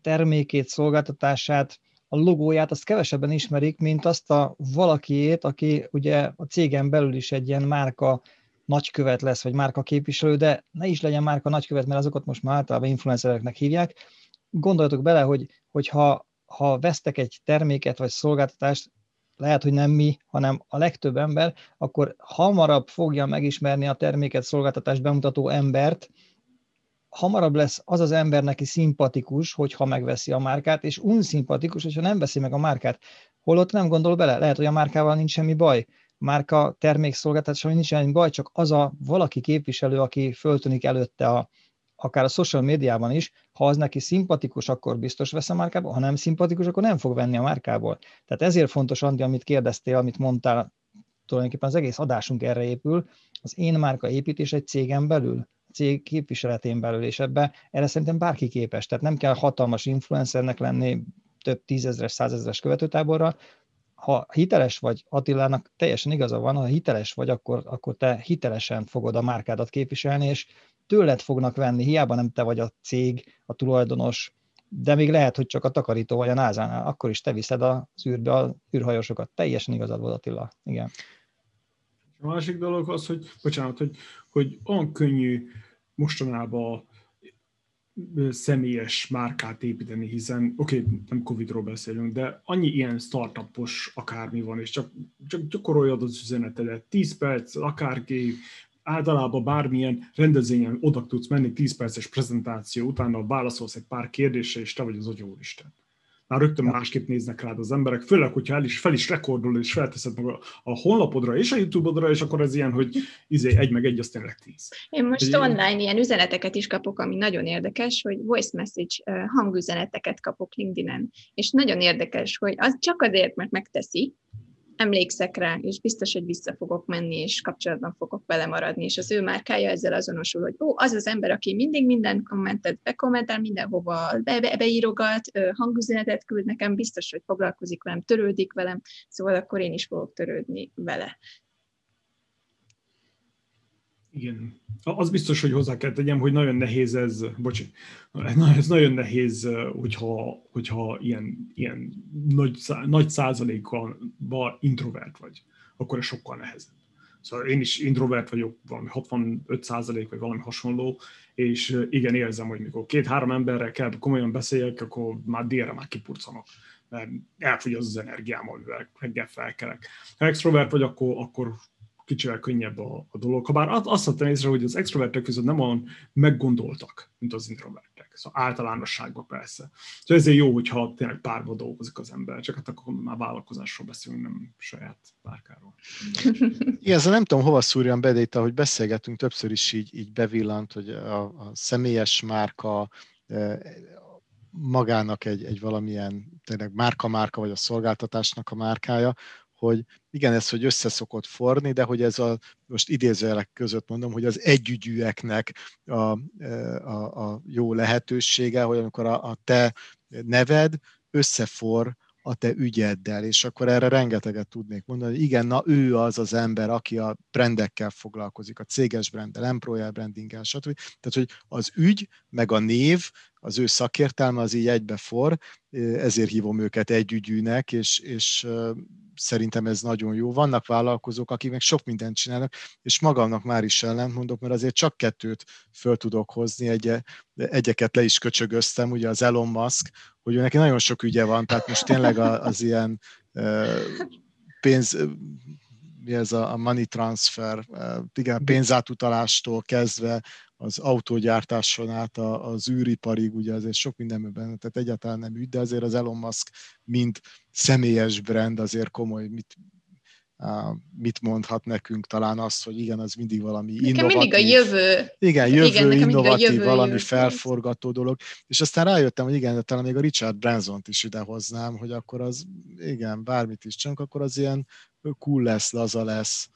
termékét, szolgáltatását, a logóját azt kevesebben ismerik, mint azt a valakiét, aki ugye a cégen belül is egy ilyen márka nagykövet lesz, vagy márka képviselő, de ne is legyen márka nagykövet, mert azokat most már általában influencereknek hívják. Gondoljatok bele, hogy, hogyha ha vesztek egy terméket vagy szolgáltatást, lehet, hogy nem mi, hanem a legtöbb ember, akkor hamarabb fogja megismerni a terméket, szolgáltatást bemutató embert, hamarabb lesz az az ember neki szimpatikus, hogyha megveszi a márkát, és unszimpatikus, hogyha nem veszi meg a márkát. Holott nem gondol bele, lehet, hogy a márkával nincs semmi baj, márka termékszolgáltatással nincs semmi baj, csak az a valaki képviselő, aki föltűnik előtte a, akár a social médiában is, ha az neki szimpatikus, akkor biztos vesz a márkából, ha nem szimpatikus, akkor nem fog venni a márkából. Tehát ezért fontos, Andi, amit kérdeztél, amit mondtál, tulajdonképpen az egész adásunk erre épül, az én márka építés egy cégen belül, cég képviseletén belül, és ebbe erre szerintem bárki képes. Tehát nem kell hatalmas influencernek lenni, több tízezres, százezres követőtáborra, ha hiteles vagy, Attilának teljesen igaza van, ha hiteles vagy, akkor, akkor te hitelesen fogod a márkádat képviselni, és tőled fognak venni, hiába nem te vagy a cég, a tulajdonos, de még lehet, hogy csak a takarító vagy a názánál, akkor is te viszed az űrbe a űrhajósokat. Teljesen igazad volt Attila, igen. A másik dolog az, hogy, bocsánat, hogy, hogy olyan könnyű mostanában személyes márkát építeni, hiszen oké, okay, nem Covid-ról beszélünk, de annyi ilyen startupos akármi van, és csak, csak gyakoroljad az üzenetedet, 10 perc, akárki, általában bármilyen rendezvényen oda tudsz menni 10 perces prezentáció, utána válaszolsz egy pár kérdésre, és te vagy az agyóisten. Már rögtön másképp néznek rád az emberek, főleg, hogyha el is, fel is rekordol, és felteszed meg a, a honlapodra és a YouTube-odra, és akkor ez ilyen, hogy izé, egy meg egy, az tényleg tíz. Én most egy online ilyen... ilyen üzeneteket is kapok, ami nagyon érdekes, hogy voice message hangüzeneteket kapok LinkedIn-en, és nagyon érdekes, hogy az csak azért, mert megteszi, emlékszek rá, és biztos, hogy vissza fogok menni, és kapcsolatban fogok vele maradni, és az ő márkája ezzel azonosul, hogy ó, az az ember, aki mindig minden kommentet bekommentál, mindenhova be, be, beírogat, hangüzenetet küld nekem, biztos, hogy foglalkozik velem, törődik velem, szóval akkor én is fogok törődni vele. Igen. Az biztos, hogy hozzá kell tegyem, hogy nagyon nehéz ez, bocsi, ez nagyon nehéz, hogyha, hogyha ilyen, ilyen nagy, nagy százalékban introvert vagy, akkor ez sokkal nehezebb. Szóval én is introvert vagyok, valami 65 százalék, vagy valami hasonló, és igen, érzem, hogy mikor két-három emberrel kell komolyan beszéljek, akkor már délre már kipurcanok mert elfogy az az energiám, amivel reggel felkelek. Ha extrovert vagy, akkor, akkor kicsivel könnyebb a, a dolog. Habár azt vettem észre, hogy az extrovertek viszont nem olyan meggondoltak, mint az introvertek. Szóval általánosságban persze. Szóval ezért jó, hogyha tényleg párba dolgozik az ember, csak hát akkor már vállalkozásról beszélünk, nem saját párkáról. Igen, ez nem tudom, hova szúrjam be, de itt, ahogy beszélgetünk, többször is így, így bevillant, hogy a, a személyes márka, e, magának egy, egy valamilyen tényleg márka-márka, vagy a szolgáltatásnak a márkája, hogy igen, ez, hogy összeszokott forni, de hogy ez a, most idézőjelek között mondom, hogy az együgyűeknek a, a, a jó lehetősége, hogy amikor a, a te neved, összefor a te ügyeddel, és akkor erre rengeteget tudnék mondani. Igen, na ő az az ember, aki a brandekkel foglalkozik, a céges brandel, employer brandinggel, stb. Tehát, hogy az ügy, meg a név, az ő szakértelme az így egybefor, ezért hívom őket együgyűnek, és, és szerintem ez nagyon jó. Vannak vállalkozók, akik meg sok mindent csinálnak, és magamnak már is ellent mondok, mert azért csak kettőt föl tudok hozni, egy, egyeket le is köcsögöztem, ugye az Elon Musk, hogy neki nagyon sok ügye van, tehát most tényleg az ilyen pénz, mi ez a, money transfer, igen, pénzátutalástól kezdve az autógyártáson át az űriparig, ugye azért sok mindenben tehát egyáltalán nem ügy, de azért az Elon Musk, mint személyes brand azért komoly, mit, mit mondhat nekünk, talán azt, hogy igen, az mindig valami nekem innovatív. mindig a jövő. Igen, jövő, igen, innovatív, jövő, valami jövő. felforgató dolog. És aztán rájöttem, hogy igen, de talán még a Richard Branson-t is idehoznám, hogy akkor az, igen, bármit is csak, akkor az ilyen cool lesz, laza lesz,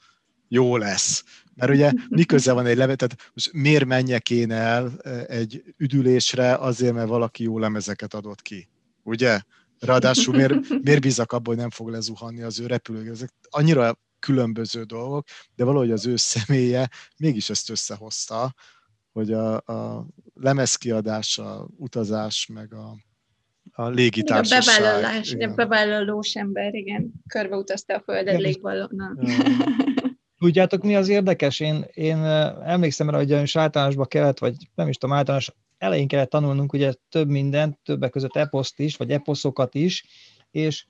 jó lesz. Mert ugye mi köze van egy levet, tehát most miért menjek én el egy üdülésre azért, mert valaki jó lemezeket adott ki, ugye? Ráadásul miért, miért bízak abban, hogy nem fog lezuhanni az ő repülőgép? Ezek annyira különböző dolgok, de valahogy az ő személye mégis ezt összehozta, hogy a, a lemezkiadás, a utazás, meg a, a légitársaság. A bevállalás, igen. bevállalós ember, igen, körbeutazta a földet légvallónal. Tudjátok, mi az érdekes? Én, én emlékszem rá, hogy is általánosba kellett, vagy nem is tudom, általános elején kellett tanulnunk ugye több mindent, többek között eposzt is, vagy eposzokat is, és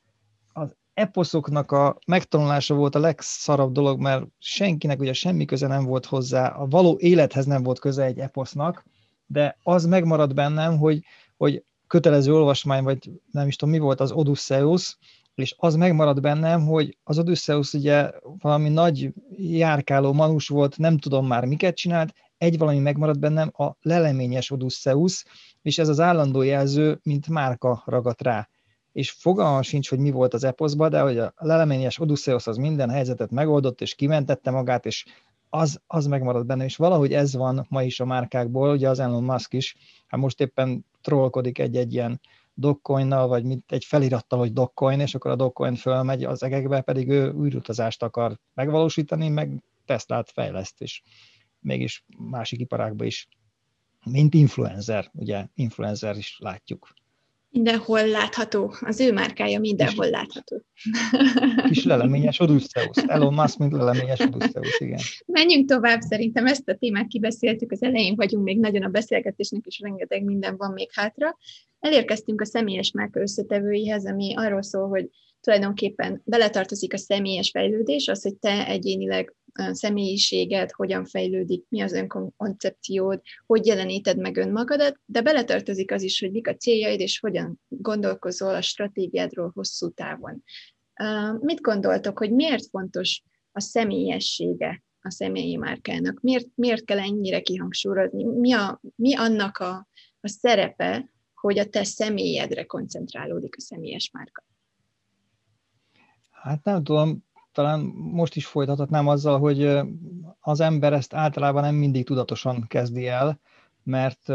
az eposzoknak a megtanulása volt a legszarabb dolog, mert senkinek ugye semmi köze nem volt hozzá, a való élethez nem volt köze egy eposznak, de az megmaradt bennem, hogy, hogy kötelező olvasmány, vagy nem is tudom mi volt az Odysseus, és az megmaradt bennem, hogy az Odysseus ugye valami nagy járkáló manus volt, nem tudom már miket csinált, egy valami megmaradt bennem, a leleményes Odysseus, és ez az állandó jelző, mint márka ragadt rá. És fogalmam sincs, hogy mi volt az eposzban, de hogy a leleményes Odysseus az minden helyzetet megoldott, és kimentette magát, és az, az megmaradt benne, és valahogy ez van ma is a márkákból, ugye az Elon Musk is, hát most éppen trollkodik egy-egy ilyen dokkoinnal, vagy mint egy felirattal, hogy dokkoin, és akkor a dokkoin fölmegy az egekbe, pedig ő űrutazást akar megvalósítani, meg Teslát fejleszt, és mégis másik iparákban is, mint influencer, ugye influencer is látjuk. Mindenhol látható. Az ő márkája mindenhol látható. Kis [laughs] leleményes Odysseus. Elon Musk, mint leleményes Odysseus, igen. Menjünk tovább, szerintem ezt a témát kibeszéltük, az elején vagyunk még nagyon a beszélgetésnek, és rengeteg minden van még hátra. Elérkeztünk a személyes márka összetevőihez, ami arról szól, hogy tulajdonképpen beletartozik a személyes fejlődés, az, hogy te egyénileg személyiséged hogyan fejlődik, mi az önkoncepciód, hogy jeleníted meg önmagadat, de beletartozik az is, hogy mik a céljaid, és hogyan gondolkozol a stratégiádról hosszú távon. Mit gondoltok, hogy miért fontos a személyessége a személyi márkának? Miért, miért kell ennyire kihangsúlyozni? Mi, a, mi annak a, a szerepe, hogy a te személyedre koncentrálódik a személyes márka? Hát nem tudom, talán most is folytathatnám azzal, hogy az ember ezt általában nem mindig tudatosan kezdi el, mert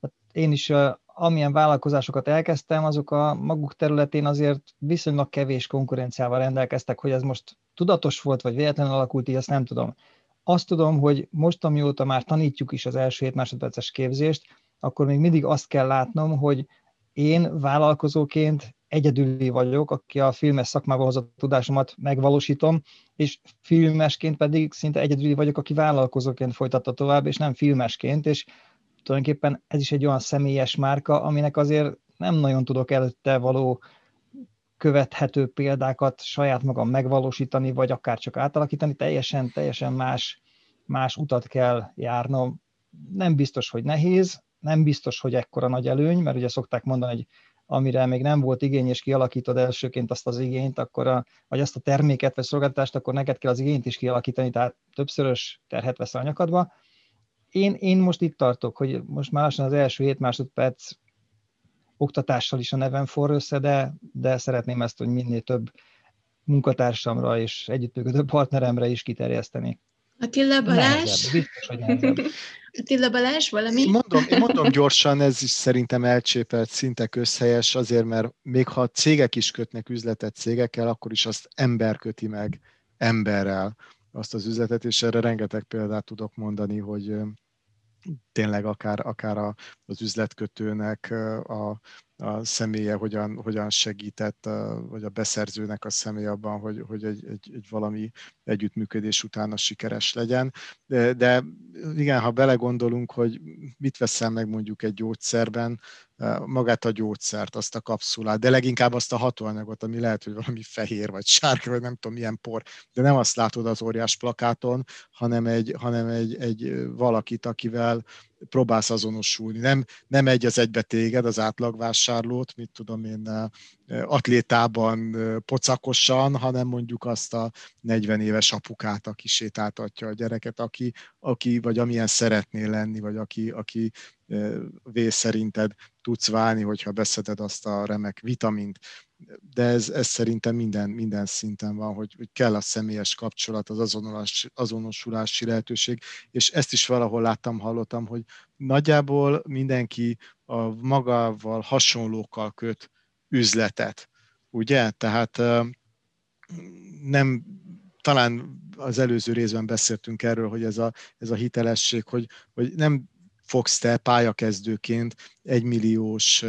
hát én is amilyen vállalkozásokat elkezdtem, azok a maguk területén azért viszonylag kevés konkurenciával rendelkeztek, hogy ez most tudatos volt, vagy véletlenül alakult így, azt nem tudom. Azt tudom, hogy most, amióta már tanítjuk is az első 7 másodperces képzést, akkor még mindig azt kell látnom, hogy én vállalkozóként egyedüli vagyok, aki a filmes szakmába hozott tudásomat megvalósítom, és filmesként pedig szinte egyedüli vagyok, aki vállalkozóként folytatta tovább, és nem filmesként, és tulajdonképpen ez is egy olyan személyes márka, aminek azért nem nagyon tudok előtte való követhető példákat saját magam megvalósítani, vagy akár csak átalakítani, teljesen, teljesen más, más utat kell járnom. Nem biztos, hogy nehéz, nem biztos, hogy ekkora nagy előny, mert ugye szokták mondani, hogy amire még nem volt igény, és kialakítod elsőként azt az igényt, akkor a, vagy azt a terméket vagy szolgáltatást, akkor neked kell az igényt is kialakítani, tehát többszörös terhet vesz a nyakadba. Én, én most itt tartok, hogy most már lassan az első 7 másodperc oktatással is a nevem forr össze, de, de szeretném ezt, hogy minél több munkatársamra és együttműködő partneremre is kiterjeszteni. Attila Balázs? biztos, hogy nehezebb. [laughs] Attila Balázs, valami? Én mondom, én mondom gyorsan, ez is szerintem elcsépelt, szinte közhelyes, azért, mert még ha cégek is kötnek üzletet cégekkel, akkor is azt ember köti meg emberrel azt az üzletet, és erre rengeteg példát tudok mondani, hogy tényleg akár, akár a, az üzletkötőnek a, a személye hogyan, hogyan segített, a, vagy a beszerzőnek a személy abban, hogy, hogy egy, egy, egy valami együttműködés utána sikeres legyen. De, de igen, ha belegondolunk, hogy mit veszel meg mondjuk egy gyógyszerben, magát a gyógyszert, azt a kapszulát, de leginkább azt a hatóanyagot, ami lehet, hogy valami fehér, vagy sárga, vagy nem tudom milyen por, de nem azt látod az óriás plakáton, hanem egy, hanem egy, egy valakit, akivel próbálsz azonosulni. Nem, nem egy az egybe téged, az átlagvásárlót, mit tudom én, atlétában pocakosan, hanem mondjuk azt a 40 éves apukát, aki sétáltatja a gyereket, aki, aki vagy amilyen szeretné lenni, vagy aki, aki vész szerinted tudsz válni, hogyha beszeded azt a remek vitamint. De ez, ez szerintem minden, minden szinten van, hogy, hogy kell a személyes kapcsolat, az azonolás, azonosulási lehetőség, és ezt is valahol láttam, hallottam, hogy nagyjából mindenki a magával hasonlókkal köt üzletet, ugye? Tehát nem, talán az előző részben beszéltünk erről, hogy ez a, ez a hitelesség, hogy, hogy nem fogsz te pályakezdőként egy milliós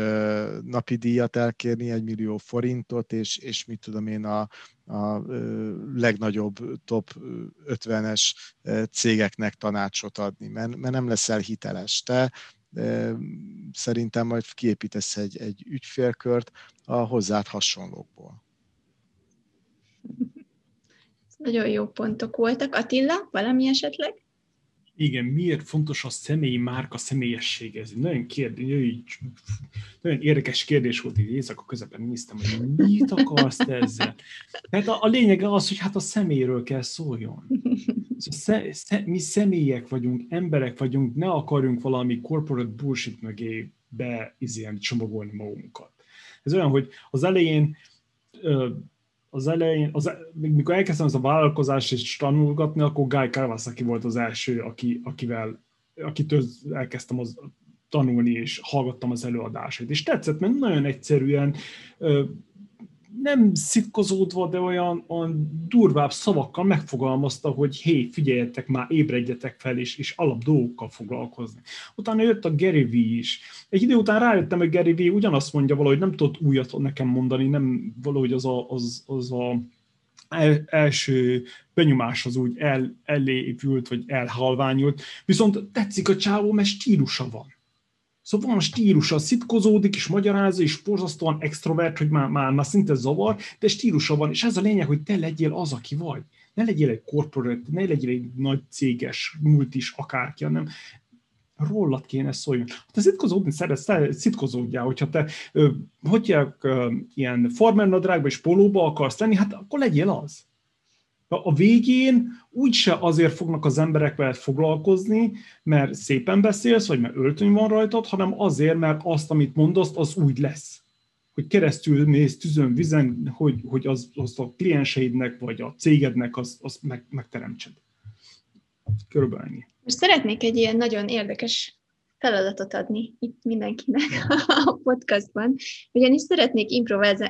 napi díjat elkérni, egy millió forintot, és, és mit tudom én, a, a legnagyobb top 50-es cégeknek tanácsot adni, mert, mert nem leszel hiteles. Te szerintem majd kiépítesz egy, egy ügyfélkört a hozzád hasonlókból. Nagyon jó pontok voltak. Attila, valami esetleg? Igen, miért fontos a személyi márka személyesség? Ez nagyon, kérdés, nagyon érdekes kérdés volt, hogy éjszaka közepén néztem, hogy mit akarsz ezzel? Tehát a, a lényege az, hogy hát a személyről kell szóljon. Szóval sze, mi személyek vagyunk, emberek vagyunk, ne akarjunk valami corporate bullshit mögé beizélni, csomagolni magunkat. Ez olyan, hogy az elején az elején, az, mikor elkezdtem ezt a vállalkozást és tanulgatni, akkor Guy Kawasaki volt az első, aki, akivel, akitől elkezdtem az, tanulni, és hallgattam az előadásait. És tetszett, mert nagyon egyszerűen nem szitkozódva, de olyan, olyan durvább szavakkal megfogalmazta, hogy hé, figyeljetek már, ébredjetek fel, és, és alap dolgokkal foglalkozni. Utána jött a Gary V is. Egy idő után rájöttem, hogy Gary V ugyanazt mondja valahogy, nem tudott újat nekem mondani, nem valahogy az a, az, az a el, első benyomás az úgy el, elévült, vagy elhalványult. Viszont tetszik a csávó, mert stílusa van Szóval van stílusa, szitkozódik, és magyarázza, és borzasztóan extrovert, hogy már, már, már szinte zavar, de stílusa van, és ez a lényeg, hogy te legyél az, aki vagy. Ne legyél egy corporate, ne legyél egy nagy céges, multis, akárki, hanem rólad kéne szóljon. Hát te szitkozódni szeretsz, szitkozódjál, hogyha te, ö, hogy ö, ilyen farmernadrágba és polóba akarsz lenni, hát akkor legyél az a végén úgyse azért fognak az emberek veled foglalkozni, mert szépen beszélsz, vagy mert öltöny van rajtad, hanem azért, mert azt, amit mondasz, az úgy lesz. Hogy keresztül mész tüzön, vizen, hogy, hogy az, az a klienseidnek, vagy a cégednek az, az meg, megteremtsed. Körülbelül ennyi. Most szeretnék egy ilyen nagyon érdekes feladatot adni itt mindenkinek [laughs] a podcastban, ugyanis szeretnék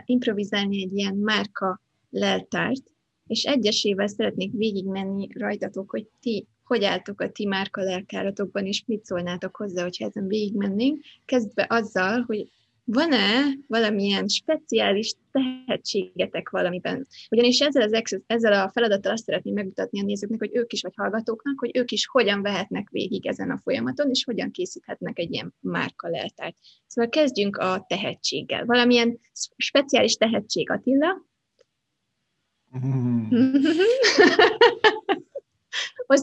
improvizálni egy ilyen márka leltárt, és egyesével szeretnék végigmenni rajtatok, hogy ti hogy álltok a ti márka lelkáratokban, és mit szólnátok hozzá, hogyha ezen végigmennénk, kezdve azzal, hogy van-e valamilyen speciális tehetségetek valamiben? Ugyanis ezzel, az ex- ezzel a feladattal azt szeretném megmutatni a nézőknek, hogy ők is, vagy hallgatóknak, hogy ők is hogyan vehetnek végig ezen a folyamaton, és hogyan készíthetnek egy ilyen márka leltárt. Szóval kezdjünk a tehetséggel. Valamilyen speciális tehetség, Attila? [laughs] Mm.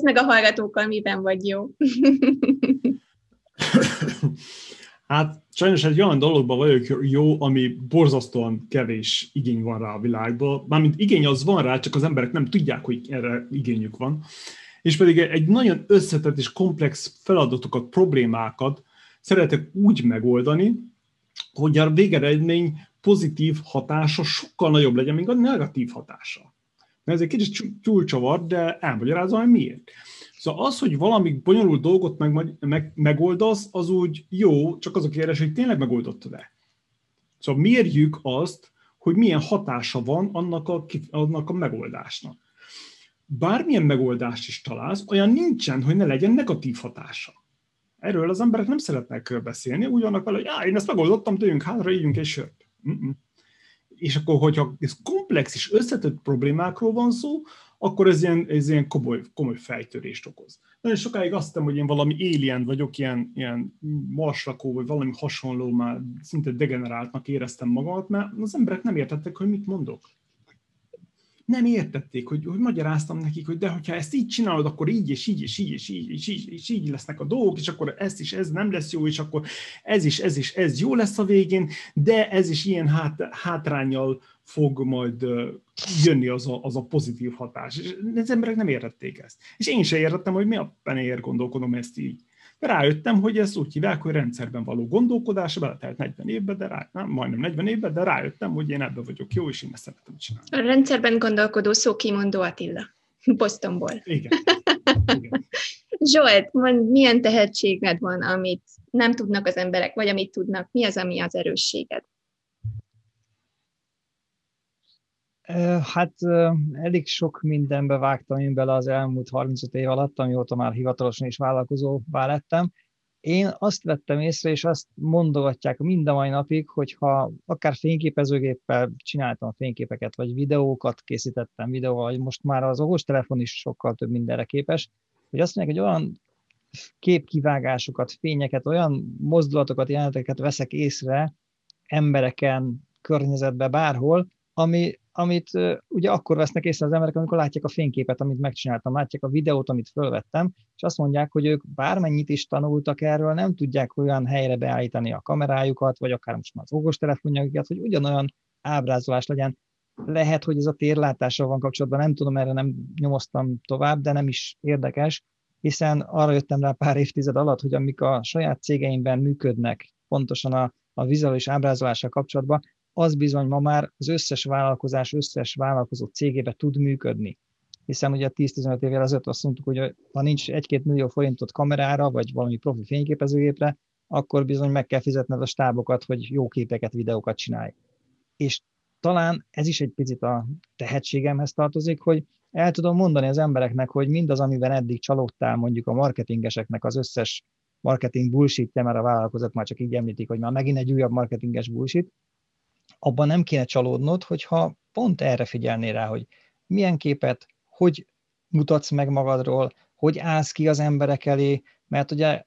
Meg a hallgatókkal, miben vagy jó. [laughs] hát sajnos egy olyan dologban vagyok jó, ami borzasztóan kevés igény van rá a világban. Mármint igény az van rá, csak az emberek nem tudják, hogy erre igényük van. És pedig egy nagyon összetett és komplex feladatokat, problémákat szeretek úgy megoldani, hogy a végeredmény pozitív hatása sokkal nagyobb legyen, mint a negatív hatása. Ez egy kicsit túlcsavar, de elmagyarázom, hogy miért. Szóval az, hogy valami bonyolult dolgot meg, meg, megoldasz, az úgy jó, csak az a kérdés, hogy tényleg megoldottad-e. Szóval mérjük azt, hogy milyen hatása van annak a, annak a megoldásnak. Bármilyen megoldást is találsz, olyan nincsen, hogy ne legyen negatív hatása. Erről az emberek nem szeretnek beszélni, úgy vannak vele, hogy én ezt megoldottam, tőjünk hátra, ígyünk egy sört. És akkor, hogyha ez komplex és összetett problémákról van szó, akkor ez ilyen, ez ilyen komoly, komoly fejtörést okoz. Nagyon sokáig azt hittem, hogy én valami alien vagyok, ilyen, ilyen marsrakó, vagy valami hasonló, már szinte degeneráltnak éreztem magamat, mert az emberek nem értettek, hogy mit mondok nem értették, hogy, hogy magyaráztam nekik, hogy de hogyha ezt így csinálod, akkor így és így és így és így és így, és így lesznek a dolgok, és akkor ez is ez nem lesz jó, és akkor ez is ez is ez jó lesz a végén, de ez is ilyen hát, hátrányjal fog majd jönni az a, az a pozitív hatás. És az emberek nem értették ezt. És én sem értettem, hogy mi a penéért gondolkodom ezt így. De rájöttem, hogy ezt úgy hívják, hogy rendszerben való gondolkodás, beletelt 40 évbe, de rá, nem, majdnem 40 évbe, de rájöttem, hogy én ebben vagyok jó, és én ezt szeretem csinálni. A rendszerben gondolkodó szó kimondó Attila, [laughs] Bostonból. Igen. Igen. [laughs] Zsolt, mond, milyen tehetséged van, amit nem tudnak az emberek, vagy amit tudnak? Mi az, ami az erősséged? Hát elég sok mindenbe vágtam én bele az elmúlt 35 év alatt, amióta már hivatalosan is vállalkozóvá lettem. Én azt vettem észre, és azt mondogatják mind a mai napig, hogyha akár fényképezőgéppel csináltam fényképeket, vagy videókat készítettem videóval, vagy most már az okostelefon is sokkal több mindenre képes, hogy azt mondják, hogy olyan képkivágásokat, fényeket, olyan mozdulatokat, jeleneteket veszek észre embereken, környezetbe, bárhol, ami, amit ugye akkor vesznek észre az emberek, amikor látják a fényképet, amit megcsináltam, látják a videót, amit fölvettem, és azt mondják, hogy ők bármennyit is tanultak erről, nem tudják olyan helyre beállítani a kamerájukat, vagy akár most már az okostelefonjukat, hogy ugyanolyan ábrázolás legyen. Lehet, hogy ez a térlátással van kapcsolatban, nem tudom, erre nem nyomoztam tovább, de nem is érdekes, hiszen arra jöttem rá pár évtized alatt, hogy amik a saját cégeimben működnek, pontosan a, a vizuális ábrázolással kapcsolatban, az bizony ma már az összes vállalkozás, összes vállalkozó cégébe tud működni. Hiszen ugye 10-15 évvel ezelőtt azt mondtuk, hogy ha nincs 1-2 millió forintot kamerára, vagy valami profi fényképezőgépre, akkor bizony meg kell fizetned a stábokat, hogy jó képeket, videókat csinálj. És talán ez is egy picit a tehetségemhez tartozik, hogy el tudom mondani az embereknek, hogy mindaz, amiben eddig csalódtál mondjuk a marketingeseknek az összes marketing bullshit mert a vállalkozók már csak így említik, hogy már megint egy újabb marketinges bullshit, abban nem kéne csalódnod, hogyha pont erre figyelnél rá, hogy milyen képet, hogy mutatsz meg magadról, hogy állsz ki az emberek elé, mert ugye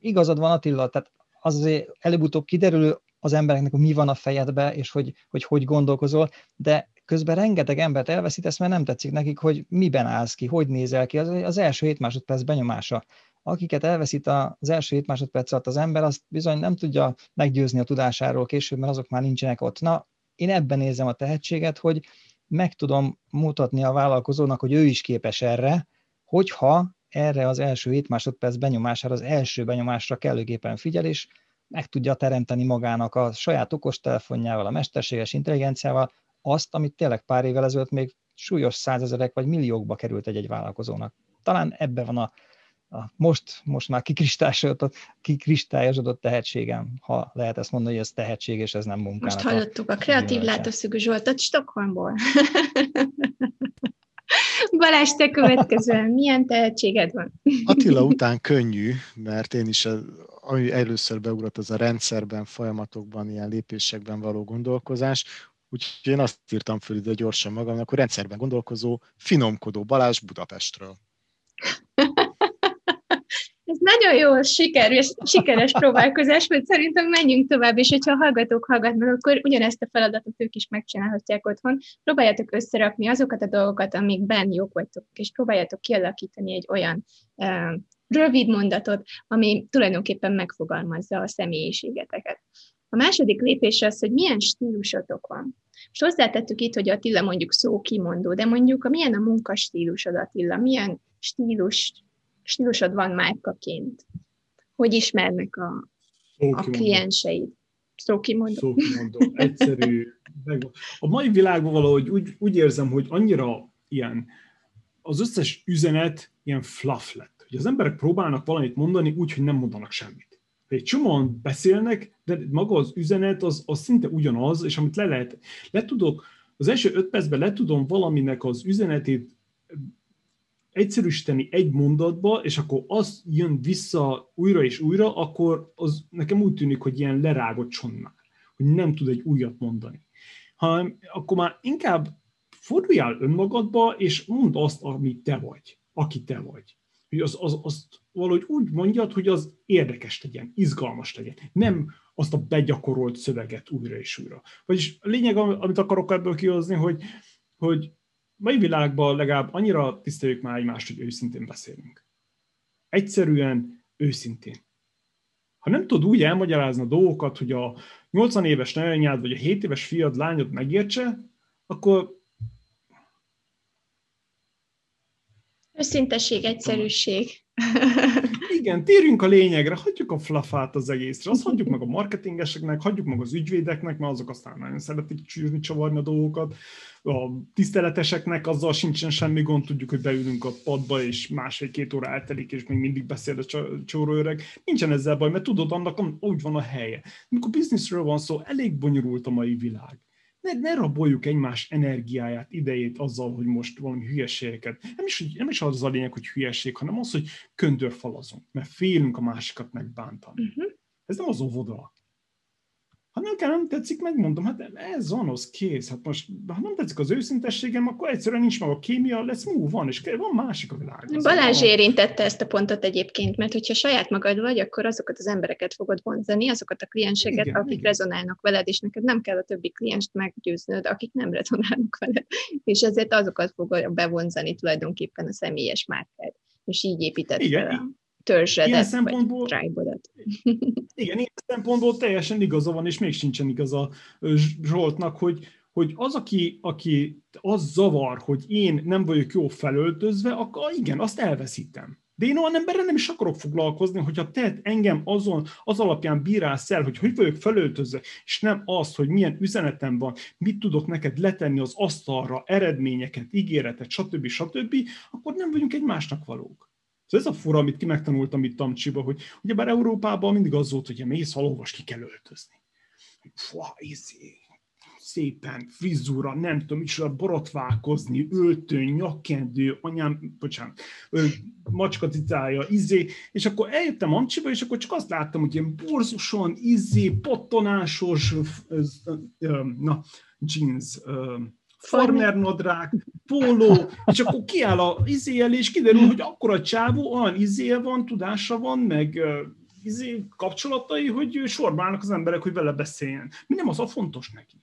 igazad van Attila, tehát az azért előbb-utóbb kiderül az embereknek, hogy mi van a fejedbe, és hogy, hogy hogy gondolkozol, de közben rengeteg embert elveszítesz, mert nem tetszik nekik, hogy miben állsz ki, hogy nézel ki, az, az első hét másodperc benyomása akiket elveszít az első hét másodperc alatt az ember, azt bizony nem tudja meggyőzni a tudásáról később, mert azok már nincsenek ott. Na, én ebben nézem a tehetséget, hogy meg tudom mutatni a vállalkozónak, hogy ő is képes erre, hogyha erre az első hét másodperc benyomására, az első benyomásra kellőképpen figyel, és meg tudja teremteni magának a saját okostelefonjával, a mesterséges intelligenciával azt, amit tényleg pár évvel ezelőtt még súlyos százezerek vagy milliókba került egy-egy vállalkozónak. Talán ebbe van a a most, most már kikristályosodott, kikristályosodott tehetségem, ha lehet ezt mondani, hogy ez tehetség, és ez nem munkának. Most hallottuk a, a kreatív látószögű Zsoltot Stockholmból. [laughs] Balázs, te következően milyen tehetséged van? Attila után könnyű, mert én is, ami először beugrott, az a rendszerben, folyamatokban, ilyen lépésekben való gondolkozás, úgyhogy én azt írtam föl ide gyorsan magamnak, hogy rendszerben gondolkozó, finomkodó Balázs Budapestről. Ez nagyon jó, sikeres, sikeres próbálkozás, mert szerintem menjünk tovább, és hogyha a hallgatók hallgatnak, akkor ugyanezt a feladatot ők is megcsinálhatják otthon. Próbáljátok összerakni azokat a dolgokat, amikben jók vagytok, és próbáljátok kialakítani egy olyan uh, rövid mondatot, ami tulajdonképpen megfogalmazza a személyiségeteket. A második lépés az, hogy milyen stílusotok van. És hozzátettük itt, hogy Attila mondjuk szókimondó, de mondjuk a milyen a munkastílusod, Attila, milyen stílus stílusod van márkaként? Hogy ismernek a, a klienseid? Szókimondó. Szókimondó. [laughs] Egyszerű. A mai világban valahogy úgy, úgy érzem, hogy annyira ilyen, az összes üzenet ilyen fluff lett. Hogy az emberek próbálnak valamit mondani úgy, hogy nem mondanak semmit. Egy csomóan beszélnek, de maga az üzenet az, az szinte ugyanaz, és amit le lehet, le tudok, az első öt percben le tudom valaminek az üzenetét egyszerűsíteni egy mondatba, és akkor az jön vissza újra és újra, akkor az nekem úgy tűnik, hogy ilyen lerágott csonnál, hogy nem tud egy újat mondani. Hanem akkor már inkább forduljál önmagadba, és mondd azt, amit te vagy, aki te vagy. Hogy az, az, azt valahogy úgy mondjad, hogy az érdekes legyen, izgalmas legyen. Nem azt a begyakorolt szöveget újra és újra. Vagyis a lényeg, amit akarok ebből kihozni, hogy, hogy mai világban legalább annyira tiszteljük már egymást, hogy őszintén beszélünk. Egyszerűen, őszintén. Ha nem tudod úgy elmagyarázni a dolgokat, hogy a 80 éves nagyanyád vagy a 7 éves fiad, lányod megértse, akkor Őszintesség, egyszerűség. Igen, térjünk a lényegre, hagyjuk a flafát az egészre, azt hagyjuk meg a marketingeseknek, hagyjuk meg az ügyvédeknek, mert azok aztán nagyon szeretik csűrni, csavarni a dolgokat. A tiszteleteseknek azzal sincsen semmi gond, tudjuk, hogy beülünk a padba, és másfél-két óra eltelik, és még mindig beszél a csóró Nincsen ezzel baj, mert tudod, annak úgy van a helye. Amikor bizniszről van szó, elég bonyolult a mai világ ne, ne raboljuk egymás energiáját, idejét azzal, hogy most valami hülyeségeket. Nem is, nem is az a lényeg, hogy hülyeség, hanem az, hogy köndörfalazunk, mert félünk a másikat megbántani. Uh-huh. Ez nem az óvoda. Ha nem kell, nem tetszik, megmondom, hát ez van, az kész. Hát most, ha nem tetszik az őszintességem, akkor egyszerűen nincs meg a kémia, lesz move, van, és van másik a világ. Balázs van. érintette ezt a pontot egyébként, mert hogyha saját magad vagy, akkor azokat az embereket fogod vonzani, azokat a klienseket, igen, akik igen. rezonálnak veled, és neked nem kell a többi klienst meggyőznöd, akik nem rezonálnak veled. És ezért azokat fogod bevonzani tulajdonképpen a személyes márkád. És így építed igen, fel törzsedet, ilyen szempontból, vagy [laughs] Igen, ilyen szempontból teljesen igaza van, és még sincsen igaza Zsoltnak, hogy, hogy az, aki, aki az zavar, hogy én nem vagyok jó felöltözve, akkor igen, azt elveszítem. De én olyan emberrel nem is akarok foglalkozni, hogyha te engem azon, az alapján bírálsz el, hogy hogy vagyok felöltözve, és nem azt, hogy milyen üzenetem van, mit tudok neked letenni az asztalra, eredményeket, ígéretet, stb. stb., akkor nem vagyunk egymásnak valók. Szóval ez a fura, amit ki megtanultam itt Tamcsiba, hogy ugyebár Európában mindig az volt, hogy mész halóvas, ki kell öltözni. Fua, izé, szépen, frizura, nem tudom, is borotválkozni, öltön, nyakkendő, anyám, bocsánat, macska cicája, izé, és akkor eljöttem Amcsiba, és akkor csak azt láttam, hogy ilyen borzuson, izé, pottonásos, na, jeans, farmer nadrág, póló, és akkor kiáll a izéjel, és kiderül, hogy akkor a csávó olyan izéje van, tudása van, meg izé kapcsolatai, hogy sorbálnak az emberek, hogy vele beszéljen. Mi nem az a fontos neki.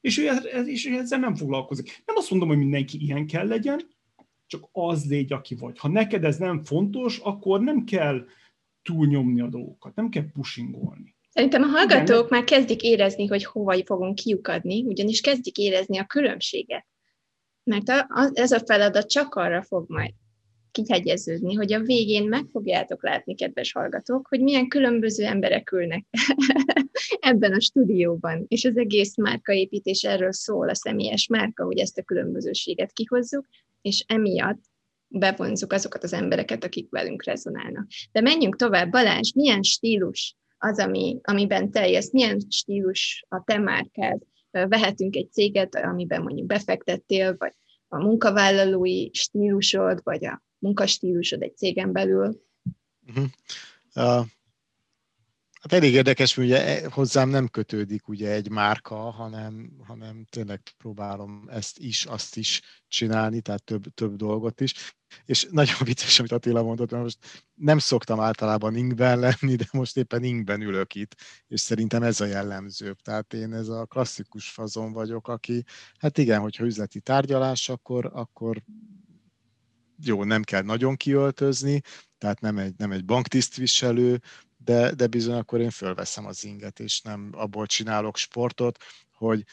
És ő, és ezzel nem foglalkozik. Nem azt mondom, hogy mindenki ilyen kell legyen, csak az légy, aki vagy. Ha neked ez nem fontos, akkor nem kell túlnyomni a dolgokat, nem kell pushingolni. Szerintem a hallgatók Igen. már kezdik érezni, hogy hova fogunk kiukadni, ugyanis kezdik érezni a különbséget. Mert a, a, ez a feladat csak arra fog majd kihegyeződni, hogy a végén meg fogjátok látni, kedves hallgatók, hogy milyen különböző emberek ülnek [laughs] ebben a stúdióban. És az egész márkaépítés erről szól, a személyes márka, hogy ezt a különbözőséget kihozzuk, és emiatt bevonzuk azokat az embereket, akik velünk rezonálnak. De menjünk tovább. Balázs, milyen stílus az, ami, amiben teljes, milyen stílus a te márkád. Vehetünk egy céget, amiben mondjuk befektettél, vagy a munkavállalói stílusod, vagy a munkastílusod egy cégen belül. Uh-huh. Uh, Hát elég érdekes, hogy ugye e, hozzám nem kötődik ugye egy márka, hanem, hanem tényleg próbálom ezt is, azt is csinálni, tehát több, több dolgot is. És nagyon vicces, amit Attila mondott, mert most nem szoktam általában inkben lenni, de most éppen inkben ülök itt, és szerintem ez a jellemzőbb. Tehát én ez a klasszikus fazon vagyok, aki, hát igen, hogyha üzleti tárgyalás, akkor, akkor jó, nem kell nagyon kiöltözni, tehát nem egy, nem egy banktisztviselő, de, de bizony akkor én fölveszem az inget, és nem abból csinálok sportot, hogy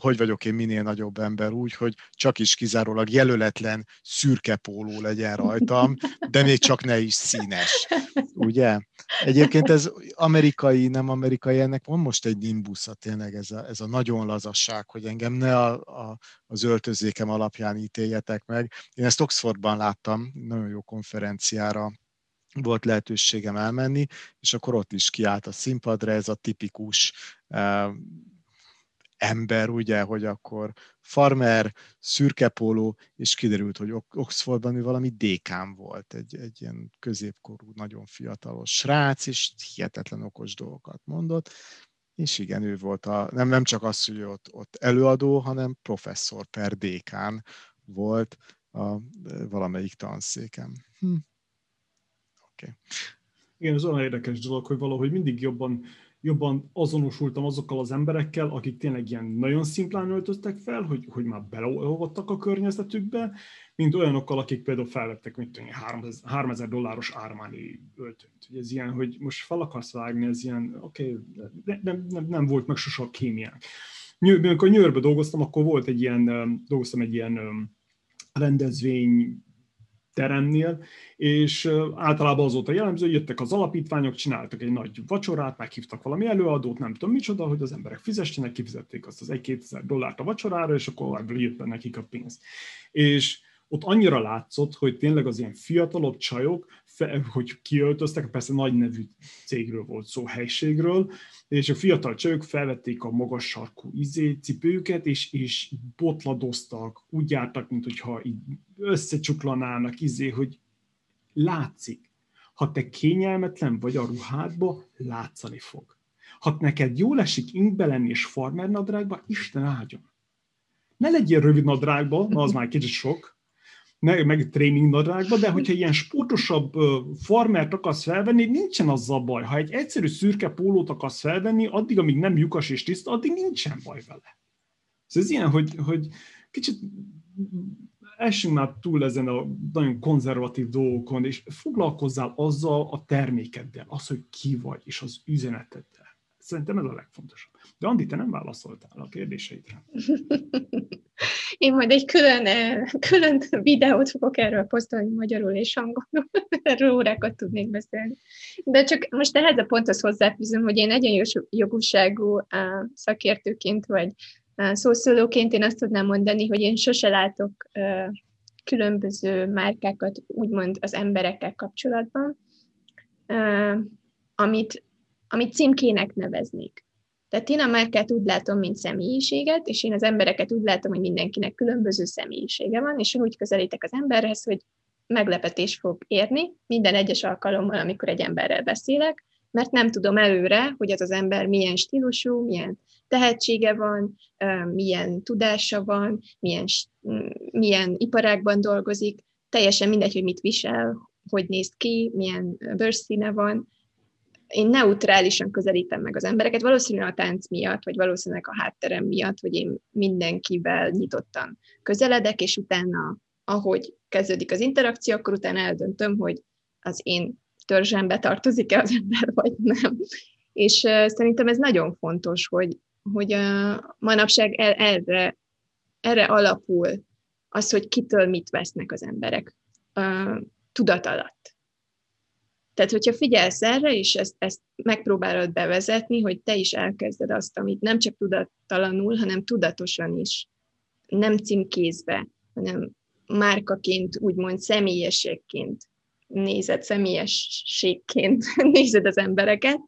hogy vagyok én minél nagyobb ember úgy, hogy csak is kizárólag jelöletlen szürke póló legyen rajtam, de még csak ne is színes. Ugye? Egyébként ez amerikai, nem amerikai, ennek van most egy nimbusza tényleg ez a, ez a nagyon lazasság, hogy engem ne a, a, az öltözékem alapján ítéljetek meg. Én ezt Oxfordban láttam, nagyon jó konferenciára volt lehetőségem elmenni, és akkor ott is kiállt a színpadra ez a tipikus uh, ember, ugye, hogy akkor farmer, szürke póló, és kiderült, hogy Oxfordban ő valami dékán volt, egy, egy ilyen középkorú, nagyon fiatalos srác, és hihetetlen okos dolgokat mondott, és igen, ő volt a, nem, nem csak az, hogy ott, ott előadó, hanem professzor per dékán volt a valamelyik tanszéken. Hm. Okay. Igen, ez olyan érdekes dolog, hogy valahogy mindig jobban, jobban azonosultam azokkal az emberekkel, akik tényleg ilyen nagyon szimplán öltöztek fel, hogy, hogy már beleolvadtak a környezetükbe, mint olyanokkal, akik például felvettek, mint tudom, 3000 dolláros Armani öltönyt. Ez ilyen, hogy most fel akarsz vágni, ez ilyen, oké, okay, nem, nem, nem, volt meg sose a kémiák. Amikor Nyőrbe dolgoztam, akkor volt egy ilyen, dolgoztam egy ilyen rendezvény teremnél, és általában az volt a jellemző, hogy jöttek az alapítványok, csináltak egy nagy vacsorát, meghívtak valami előadót, nem tudom micsoda, hogy az emberek fizessenek, kifizették azt az 1-2 dollárt a vacsorára, és akkor ebből jött be nekik a pénz. És ott annyira látszott, hogy tényleg az ilyen fiatalabb csajok, hogy kiöltöztek, persze nagy nevű cégről volt szó, helységről, és a fiatal csajok felvették a magas sarkú izé, cipőjüket, és, és botladoztak, úgy jártak, mint hogyha így összecsuklanának, izé, hogy látszik. Ha te kényelmetlen vagy a ruhádba, látszani fog. Ha neked jól esik inkbe lenni és farmer nadrágba, Isten áldjon. Ne legyél rövid nadrágba, na az már kicsit sok, meg, meg tréning nadrágba, de hogyha ilyen sportosabb farmert akarsz felvenni, nincsen azzal baj. Ha egy egyszerű szürke pólót akarsz felvenni, addig, amíg nem lyukas és tiszta, addig nincsen baj vele. Szóval ez ilyen, hogy, hogy kicsit essünk már túl ezen a nagyon konzervatív dolgokon, és foglalkozzál azzal a termékeddel, az, hogy ki vagy, és az üzeneteddel. Szerintem ez a legfontosabb. De Andi, te nem válaszoltál a kérdéseidre. [laughs] Én majd egy külön, eh, külön videót fogok erről posztolni magyarul és angolul. [laughs] Erről órákat tudnék beszélni. De csak most ehhez a ponthoz hozzáfűzöm, hogy én egyenjogúságú eh, szakértőként vagy eh, szószólóként én azt tudnám mondani, hogy én sose látok különböző márkákat úgymond az emberekkel kapcsolatban, amit, amit címkének neveznék. Tehát én a márkát úgy látom, mint személyiséget, és én az embereket úgy látom, hogy mindenkinek különböző személyisége van, és úgy közelítek az emberhez, hogy meglepetés fog érni minden egyes alkalommal, amikor egy emberrel beszélek, mert nem tudom előre, hogy az az ember milyen stílusú, milyen tehetsége van, milyen tudása van, milyen, milyen iparágban dolgozik, teljesen mindegy, hogy mit visel, hogy néz ki, milyen bőrszíne van, én neutrálisan közelítem meg az embereket, valószínűleg a tánc miatt, vagy valószínűleg a hátterem miatt, hogy én mindenkivel nyitottan közeledek, és utána, ahogy kezdődik az interakció, akkor utána eldöntöm, hogy az én törzsembe tartozik-e az ember, vagy nem. És uh, szerintem ez nagyon fontos, hogy, hogy uh, manapság el, erre, erre alapul az, hogy kitől mit vesznek az emberek uh, tudat alatt. Tehát, hogyha figyelsz erre, és ezt, ezt megpróbálod bevezetni, hogy te is elkezded azt, amit nem csak tudattalanul, hanem tudatosan is, nem címkézve, hanem márkaként, úgymond személyességként nézed, személyességként [laughs] nézed az embereket,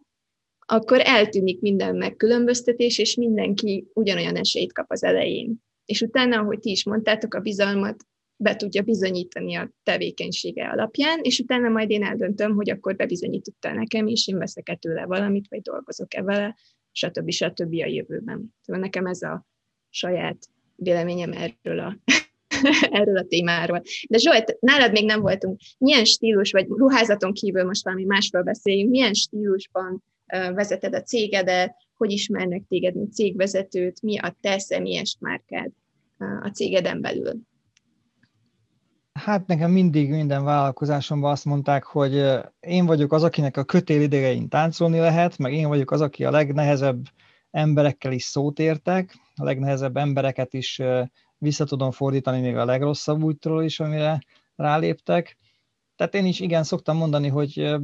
akkor eltűnik minden megkülönböztetés, és mindenki ugyanolyan esélyt kap az elején. És utána, ahogy ti is mondtátok, a bizalmat be tudja bizonyítani a tevékenysége alapján, és utána majd én eldöntöm, hogy akkor bebizonyította nekem, és én veszek-e tőle valamit, vagy dolgozok-e vele, stb. stb. a jövőben. Szóval nekem ez a saját véleményem erről a, [laughs] erről a témáról. De Zsolt, nálad még nem voltunk. Milyen stílus, vagy ruházaton kívül most valami másról beszéljünk, milyen stílusban vezeted a cégedet, hogy ismernek téged, mint cégvezetőt, mi a te személyes márkád a cégeden belül? Hát nekem mindig minden vállalkozásomban azt mondták, hogy én vagyok az, akinek a kötél idején táncolni lehet, meg én vagyok az, aki a legnehezebb emberekkel is szót értek, a legnehezebb embereket is vissza tudom fordítani még a legrosszabb útról is, amire ráléptek. Tehát én is igen szoktam mondani, hogy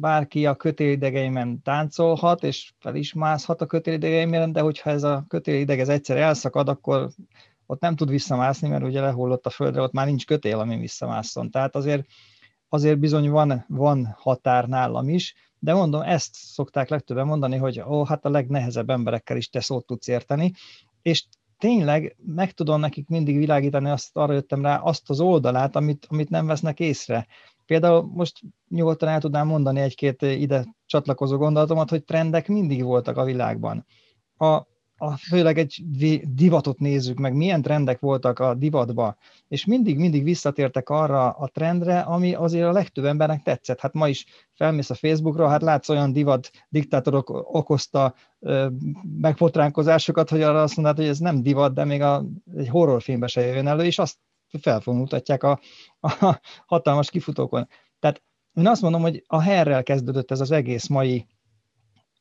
bárki a kötélidegeimen táncolhat, és fel is mászhat a kötélidegeimen, de hogyha ez a kötélideg ez egyszer elszakad, akkor ott nem tud visszamászni, mert ugye lehullott a földre, ott már nincs kötél, amin visszamásszon. Tehát azért, azért bizony van, van határ nálam is, de mondom, ezt szokták legtöbben mondani, hogy ó, hát a legnehezebb emberekkel is te szót tudsz érteni, és tényleg meg tudom nekik mindig világítani, azt arra jöttem rá, azt az oldalát, amit, amit nem vesznek észre. Például most nyugodtan el tudnám mondani egy-két ide csatlakozó gondolatomat, hogy trendek mindig voltak a világban. A, a, főleg egy divatot nézzük meg, milyen trendek voltak a divatba, és mindig-mindig visszatértek arra a trendre, ami azért a legtöbb embernek tetszett. Hát ma is felmész a Facebookra, hát látsz olyan divat diktátorok okozta ö, megfotránkozásokat, hogy arra azt mondod, hogy ez nem divat, de még a, egy horrorfilmbe se jön elő, és azt felfonultatják a, a hatalmas kifutókon. Tehát én azt mondom, hogy a herrel kezdődött ez az egész mai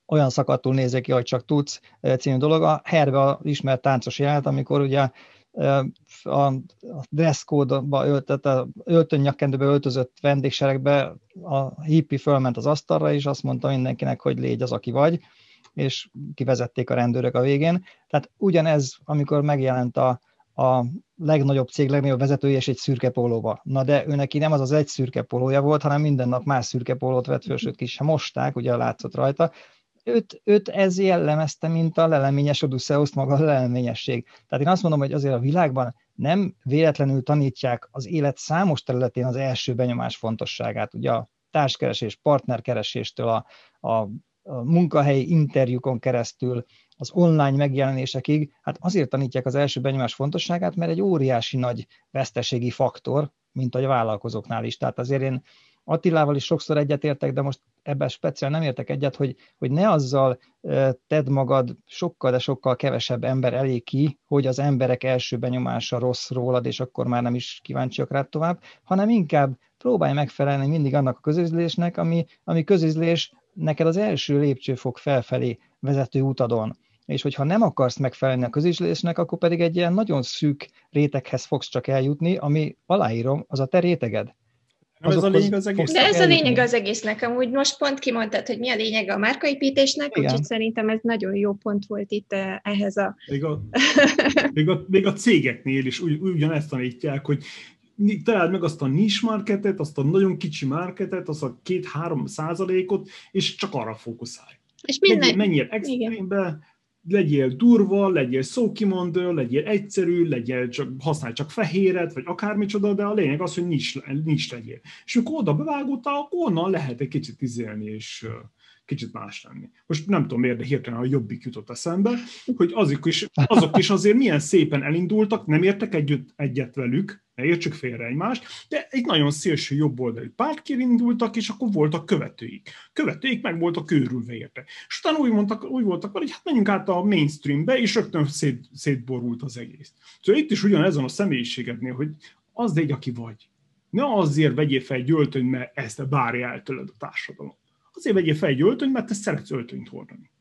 olyan szakadtul nézek ki, hogy csak tudsz című dolog. A herbe a ismert táncos jelent, amikor ugye a dresszkódba öltött, a öltönnyakendőbe öltözött vendégseregbe a hippi fölment az asztalra, és azt mondta mindenkinek, hogy légy az, aki vagy, és kivezették a rendőrök a végén. Tehát ugyanez, amikor megjelent a, a legnagyobb cég, legnagyobb vezetője, és egy szürke pólóba. Na de ő neki nem az az egy szürke pólója volt, hanem minden nap más szürke pólót vett föl, sőt ki sem mosták, ugye látszott rajta, őt, őt ez jellemezte, mint a leleményes Odysseus maga a leleményesség. Tehát én azt mondom, hogy azért a világban nem véletlenül tanítják az élet számos területén az első benyomás fontosságát. Ugye a társkeresés, partnerkereséstől, a, a, a munkahelyi interjúkon keresztül, az online megjelenésekig, hát azért tanítják az első benyomás fontosságát, mert egy óriási nagy veszteségi faktor, mint a vállalkozóknál is. Tehát azért én Attilával is sokszor egyetértek, de most ebben speciál nem értek egyet, hogy, hogy ne azzal tedd magad sokkal, de sokkal kevesebb ember elé ki, hogy az emberek első benyomása rossz rólad, és akkor már nem is kíváncsiak rád tovább, hanem inkább próbálj megfelelni mindig annak a közizlésnek, ami, ami közizlés neked az első lépcsőfok felfelé vezető utadon. És hogyha nem akarsz megfelelni a közizlésnek, akkor pedig egy ilyen nagyon szűk réteghez fogsz csak eljutni, ami aláírom, az a te réteged. Nem ez a lényeg az egész. De ez a lényeg az egésznek. Amúgy most pont kimondtad, hogy mi a lényeg a márkaépítésnek, Igen. úgyhogy szerintem ez nagyon jó pont volt itt eh, ehhez a... Még a, [laughs] még a, még a cégeknél is ugy, ugyanezt tanítják, hogy találd meg azt a nis marketet, azt a nagyon kicsi marketet, azt a két-három százalékot, és csak arra fókuszálj. És minden... Menjél extrémbe, legyél durva, legyél szókimondó, legyél egyszerű, legyél csak, használj csak fehéret, vagy akármicsoda, de a lényeg az, hogy nincs, nincs legyél. És amikor oda bevágódtál, akkor onnan lehet egy kicsit izélni, és kicsit más lenni. Most nem tudom miért, de hirtelen a jobbik jutott eszembe, hogy azok is, azok is azért milyen szépen elindultak, nem értek együtt, egyet velük, ne értsük félre egymást, de egy nagyon szélső jobboldali pártként indultak, és akkor voltak követőik. Követőik meg voltak őrülve érte. És utána úgy, mondtak, úgy voltak, hogy hát menjünk át a mainstreambe, és rögtön szét, szétborult az egész. Szóval itt is ugyanezon a személyiségednél, hogy az légy, aki vagy. Ne azért vegyél fel egy öltöny, mert ezt bárja el tőled a társadalom. Azért vegyél fel egy öltöny, mert te szeretsz öltönyt hordani.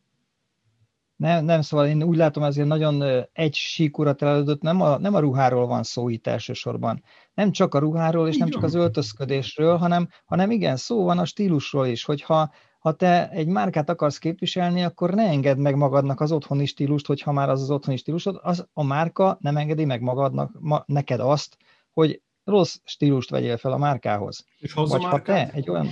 Nem, nem, szóval én úgy látom, azért nagyon egy síkúra telődött, nem a, nem a ruháról van szó itt elsősorban. Nem csak a ruháról, és nem csak az öltözködésről, hanem, hanem igen, szó van a stílusról is, hogyha ha te egy márkát akarsz képviselni, akkor ne engedd meg magadnak az otthoni stílust, hogyha már az az otthoni stílusod, az a márka nem engedi meg magadnak, ma, neked azt, hogy rossz stílust vegyél fel a márkához. És Vagy ha te egy olyan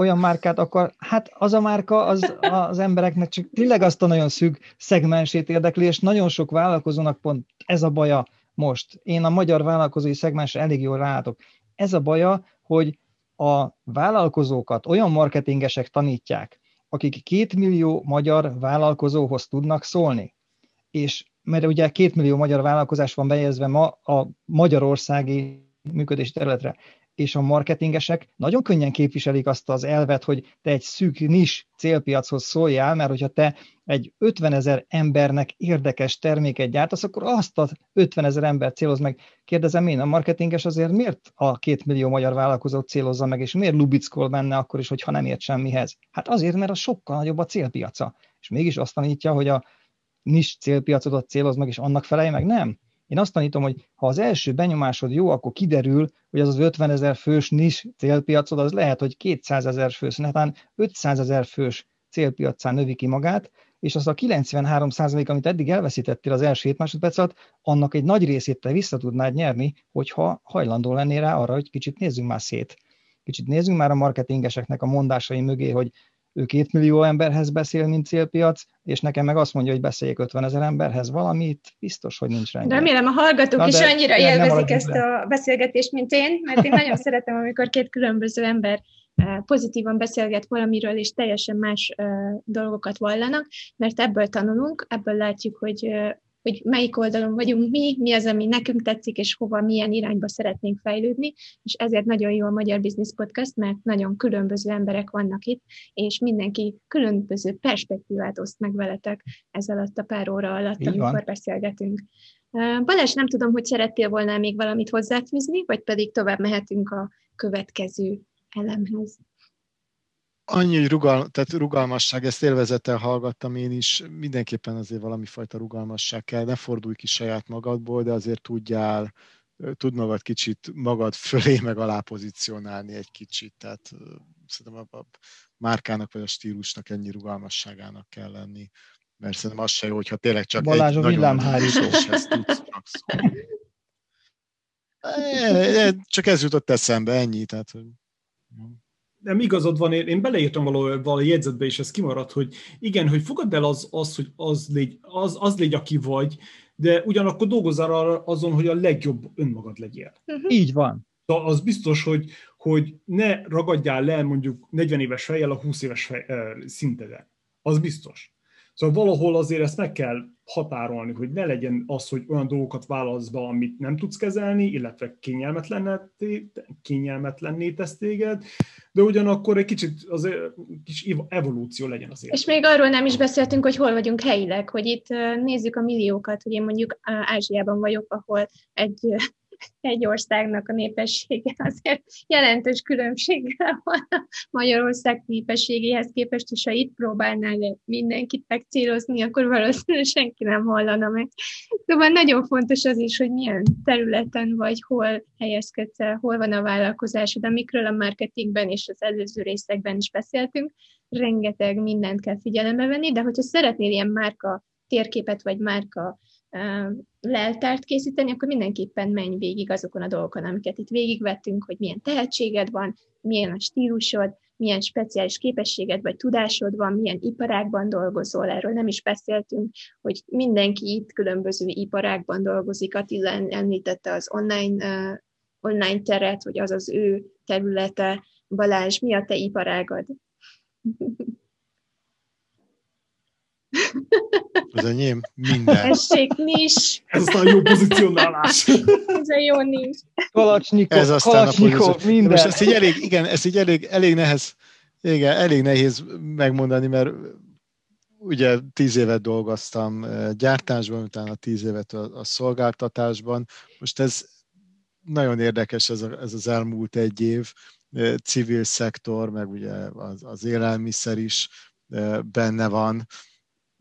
olyan márkát akar, hát az a márka az, az embereknek csak tényleg azt a nagyon szűk szegmensét érdekli, és nagyon sok vállalkozónak pont ez a baja most. Én a magyar vállalkozói szegmensre elég jól rálátok. Ez a baja, hogy a vállalkozókat olyan marketingesek tanítják, akik két millió magyar vállalkozóhoz tudnak szólni. És mert ugye két millió magyar vállalkozás van bejezve ma a magyarországi működési területre és a marketingesek nagyon könnyen képviselik azt az elvet, hogy te egy szűk nis célpiachoz szóljál, mert hogyha te egy 50 ezer embernek érdekes terméket gyártasz, akkor azt a 50 ezer ember céloz meg. Kérdezem én, a marketinges azért miért a két millió magyar vállalkozót célozza meg, és miért lubickol benne akkor is, hogyha nem ért semmihez? Hát azért, mert a sokkal nagyobb a célpiaca. és mégis azt tanítja, hogy a nis célpiacodat céloz meg, és annak felelj meg? Nem. Én azt tanítom, hogy ha az első benyomásod jó, akkor kiderül, hogy az az 50 ezer fős nis célpiacod, az lehet, hogy 200 ezer fős, netán 500 ezer fős célpiacán növi ki magát, és az a 93 amit eddig elveszítettél az első 7 másodperc alatt, annak egy nagy részét te vissza tudnád nyerni, hogyha hajlandó lennél rá arra, hogy kicsit nézzünk már szét. Kicsit nézzünk már a marketingeseknek a mondásai mögé, hogy ő két millió emberhez beszél, mint célpiac, és nekem meg azt mondja, hogy beszéljek 50 ezer emberhez, valamit biztos, hogy nincs rendben. Remélem a hallgatók Na, is annyira élvezik ezt le. a beszélgetést, mint én, mert én nagyon szeretem, amikor két különböző ember eh, pozitívan beszélget valamiről, és teljesen más eh, dolgokat vallanak, mert ebből tanulunk, ebből látjuk, hogy eh, hogy melyik oldalon vagyunk mi, mi az, ami nekünk tetszik, és hova, milyen irányba szeretnénk fejlődni, és ezért nagyon jó a Magyar Business Podcast, mert nagyon különböző emberek vannak itt, és mindenki különböző perspektívát oszt meg veletek ez alatt a pár óra alatt, Így amikor van. beszélgetünk. Balázs, nem tudom, hogy szerettél volna még valamit hozzáfűzni, vagy pedig tovább mehetünk a következő elemhez annyi, hogy rugal, tehát rugalmasság, ezt élvezettel hallgattam én is, mindenképpen azért valami fajta rugalmasság kell, ne fordulj ki saját magadból, de azért tudjál, tud magad kicsit magad fölé meg alá pozícionálni egy kicsit, tehát szerintem a, a márkának vagy a stílusnak ennyi rugalmasságának kell lenni, mert szerintem az se jó, hogyha tényleg csak Balázs egy a villámhárítós tudsz csak szólni. [laughs] Csak ez jutott eszembe, ennyi, tehát hogy nem igazad van, én beleírtam valahol, valahol jegyzetbe, és ez kimaradt, hogy igen, hogy fogadd el az, az hogy az légy, az, az légy, aki vagy, de ugyanakkor dolgozzál azon, hogy a legjobb önmagad legyél. Uh-huh. Így van. De az biztos, hogy, hogy ne ragadjál le mondjuk 40 éves fejjel a 20 éves fej, szinteden. Az biztos. Szóval valahol azért ezt meg kell határolni, hogy ne legyen az, hogy olyan dolgokat válasz be, amit nem tudsz kezelni, illetve kényelmetlenné tesz téged, de ugyanakkor egy kicsit az kis evolúció legyen azért. És még arról nem is beszéltünk, hogy hol vagyunk helyileg, hogy itt nézzük a milliókat, hogy én mondjuk Ázsiában vagyok, ahol egy egy országnak a népessége [laughs] azért jelentős különbséggel van a Magyarország népességéhez képest, és ha itt próbálnál mindenkit megcélozni, akkor valószínűleg senki nem hallana meg. Szóval nagyon fontos az is, hogy milyen területen vagy, hol helyezkedsz el, hol van a vállalkozásod, amikről a marketingben és az előző részekben is beszéltünk, rengeteg mindent kell figyelembe venni, de hogyha szeretnél ilyen márka térképet vagy márka leltárt készíteni, akkor mindenképpen menj végig azokon a dolgokon, amiket itt végigvettünk, hogy milyen tehetséged van, milyen a stílusod, milyen speciális képességed vagy tudásod van, milyen iparágban dolgozol, erről nem is beszéltünk, hogy mindenki itt különböző iparágban dolgozik. Attila említette az online, uh, online teret, hogy az az ő területe. Balázs, mi a te iparágad? [laughs] Az enyém minden. Tessék, nis. Ez aztán jó pozicionálás. Ez a jó nis. Kalacsnyikov, Ez aztán Kalacsnyikov, a minden. De most ezt így elég, igen, ezt így elég, elég nehez, igen, elég nehéz megmondani, mert ugye tíz évet dolgoztam eh, gyártásban, utána tíz évet a, a szolgáltatásban. Most ez nagyon érdekes ez, a, ez az elmúlt egy év, eh, civil szektor, meg ugye az, az élelmiszer is eh, benne van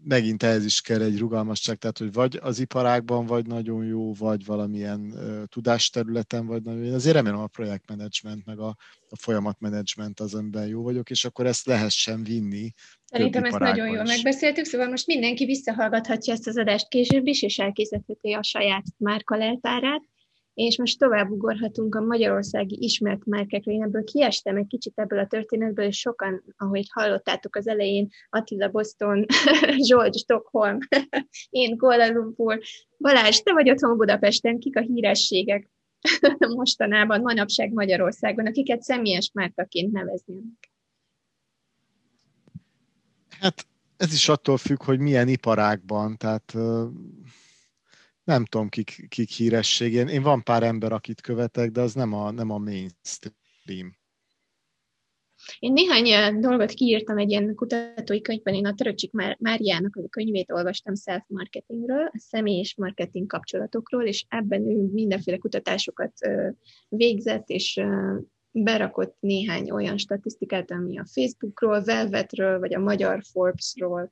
megint ehhez is kell egy rugalmasság, tehát hogy vagy az iparágban vagy nagyon jó, vagy valamilyen uh, tudásterületen vagy nagyon jó. Azért remélem a projektmenedzsment, meg a, a folyamatmenedzsment az, amiben jó vagyok, és akkor ezt lehessen vinni. Szerintem ezt nagyon jól is. megbeszéltük, szóval most mindenki visszahallgathatja ezt az adást később is, és elkészítheti a saját márka leltárát és most tovább ugorhatunk a magyarországi ismert márkákra. Én ebből kiestem egy kicsit ebből a történetből, és sokan, ahogy hallottátok az elején, Attila Boston, [laughs] George Stockholm, [laughs] én Kuala Lumpur, Balázs, te vagy otthon Budapesten, kik a hírességek [laughs] mostanában, manapság Magyarországon, akiket személyes márkaként neveznének? Hát ez is attól függ, hogy milyen iparágban, tehát nem tudom, kik, kik híresség. Én, én van pár ember, akit követek, de az nem a, nem a mainstream. Én néhány dolgot kiírtam egy ilyen kutatói könyvben, én a Töröcsik Máriának a könyvét olvastam self-marketingről, a személy és marketing kapcsolatokról, és ebben ő mindenféle kutatásokat végzett, és berakott néhány olyan statisztikát, ami a Facebookról, Velvetről, vagy a magyar Forbesról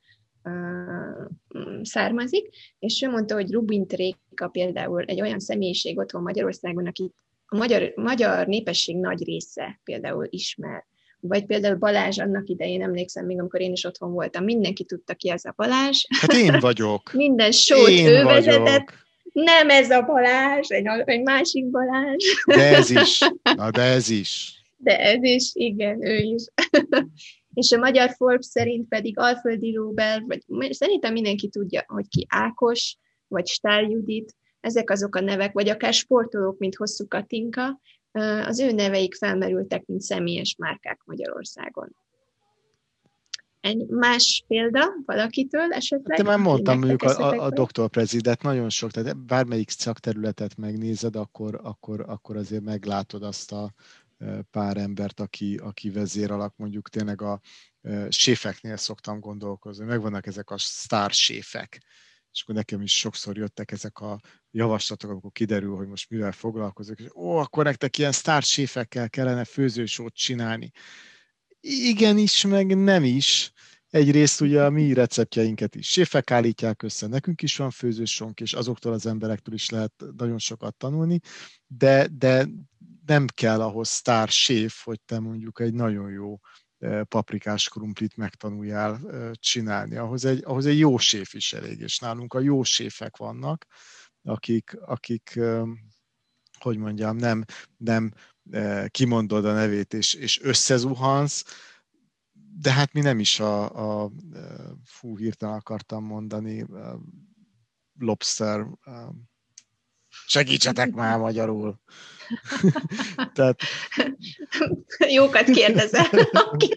származik, és ő mondta, hogy Rubin Tréka például egy olyan személyiség otthon Magyarországon, akit a magyar, magyar népesség nagy része például ismer. Vagy például Balázs annak idején, emlékszem még, amikor én is otthon voltam, mindenki tudta ki ez a Balázs. Hát én vagyok. [laughs] Minden sót ő vezetett. Nem ez a Balázs, egy, egy másik Balázs. De ez is. Na, de ez is. De ez is, igen, ő is. [laughs] és a magyar Forbes szerint pedig Alföldi Róbel, vagy szerintem mindenki tudja, hogy ki Ákos, vagy Stál Judit, ezek azok a nevek, vagy akár sportolók, mint Hosszú Katinka, az ő neveik felmerültek, mint személyes márkák Magyarországon. Egy más példa valakitől esetleg? Te már mondtam, mondjuk a, a, a doktor prezidet nagyon sok, tehát bármelyik szakterületet megnézed, akkor, akkor, akkor azért meglátod azt a pár embert, aki, aki vezér alak, mondjuk tényleg a séfeknél szoktam gondolkozni. Megvannak ezek a sztár séfek, és akkor nekem is sokszor jöttek ezek a javaslatok, amikor kiderül, hogy most mivel foglalkozok, és ó, akkor nektek ilyen sztárséfekkel kellene főzősót csinálni. Igen is, meg nem is. Egyrészt ugye a mi receptjeinket is séfek állítják össze, nekünk is van főzősónk, és azoktól az emberektől is lehet nagyon sokat tanulni, de, de nem kell ahhoz sztár séf, hogy te mondjuk egy nagyon jó paprikás krumplit megtanuljál csinálni. Ahhoz egy, ahhoz egy jó séf is elég, és nálunk a jó séfek vannak, akik, akik hogy mondjam, nem, nem kimondod a nevét és, és összezuhansz, de hát mi nem is a, a fú, hirtelen akartam mondani, lobster, segítsetek már magyarul. [laughs] Tehát... Jókat kérdezel, [laughs] aki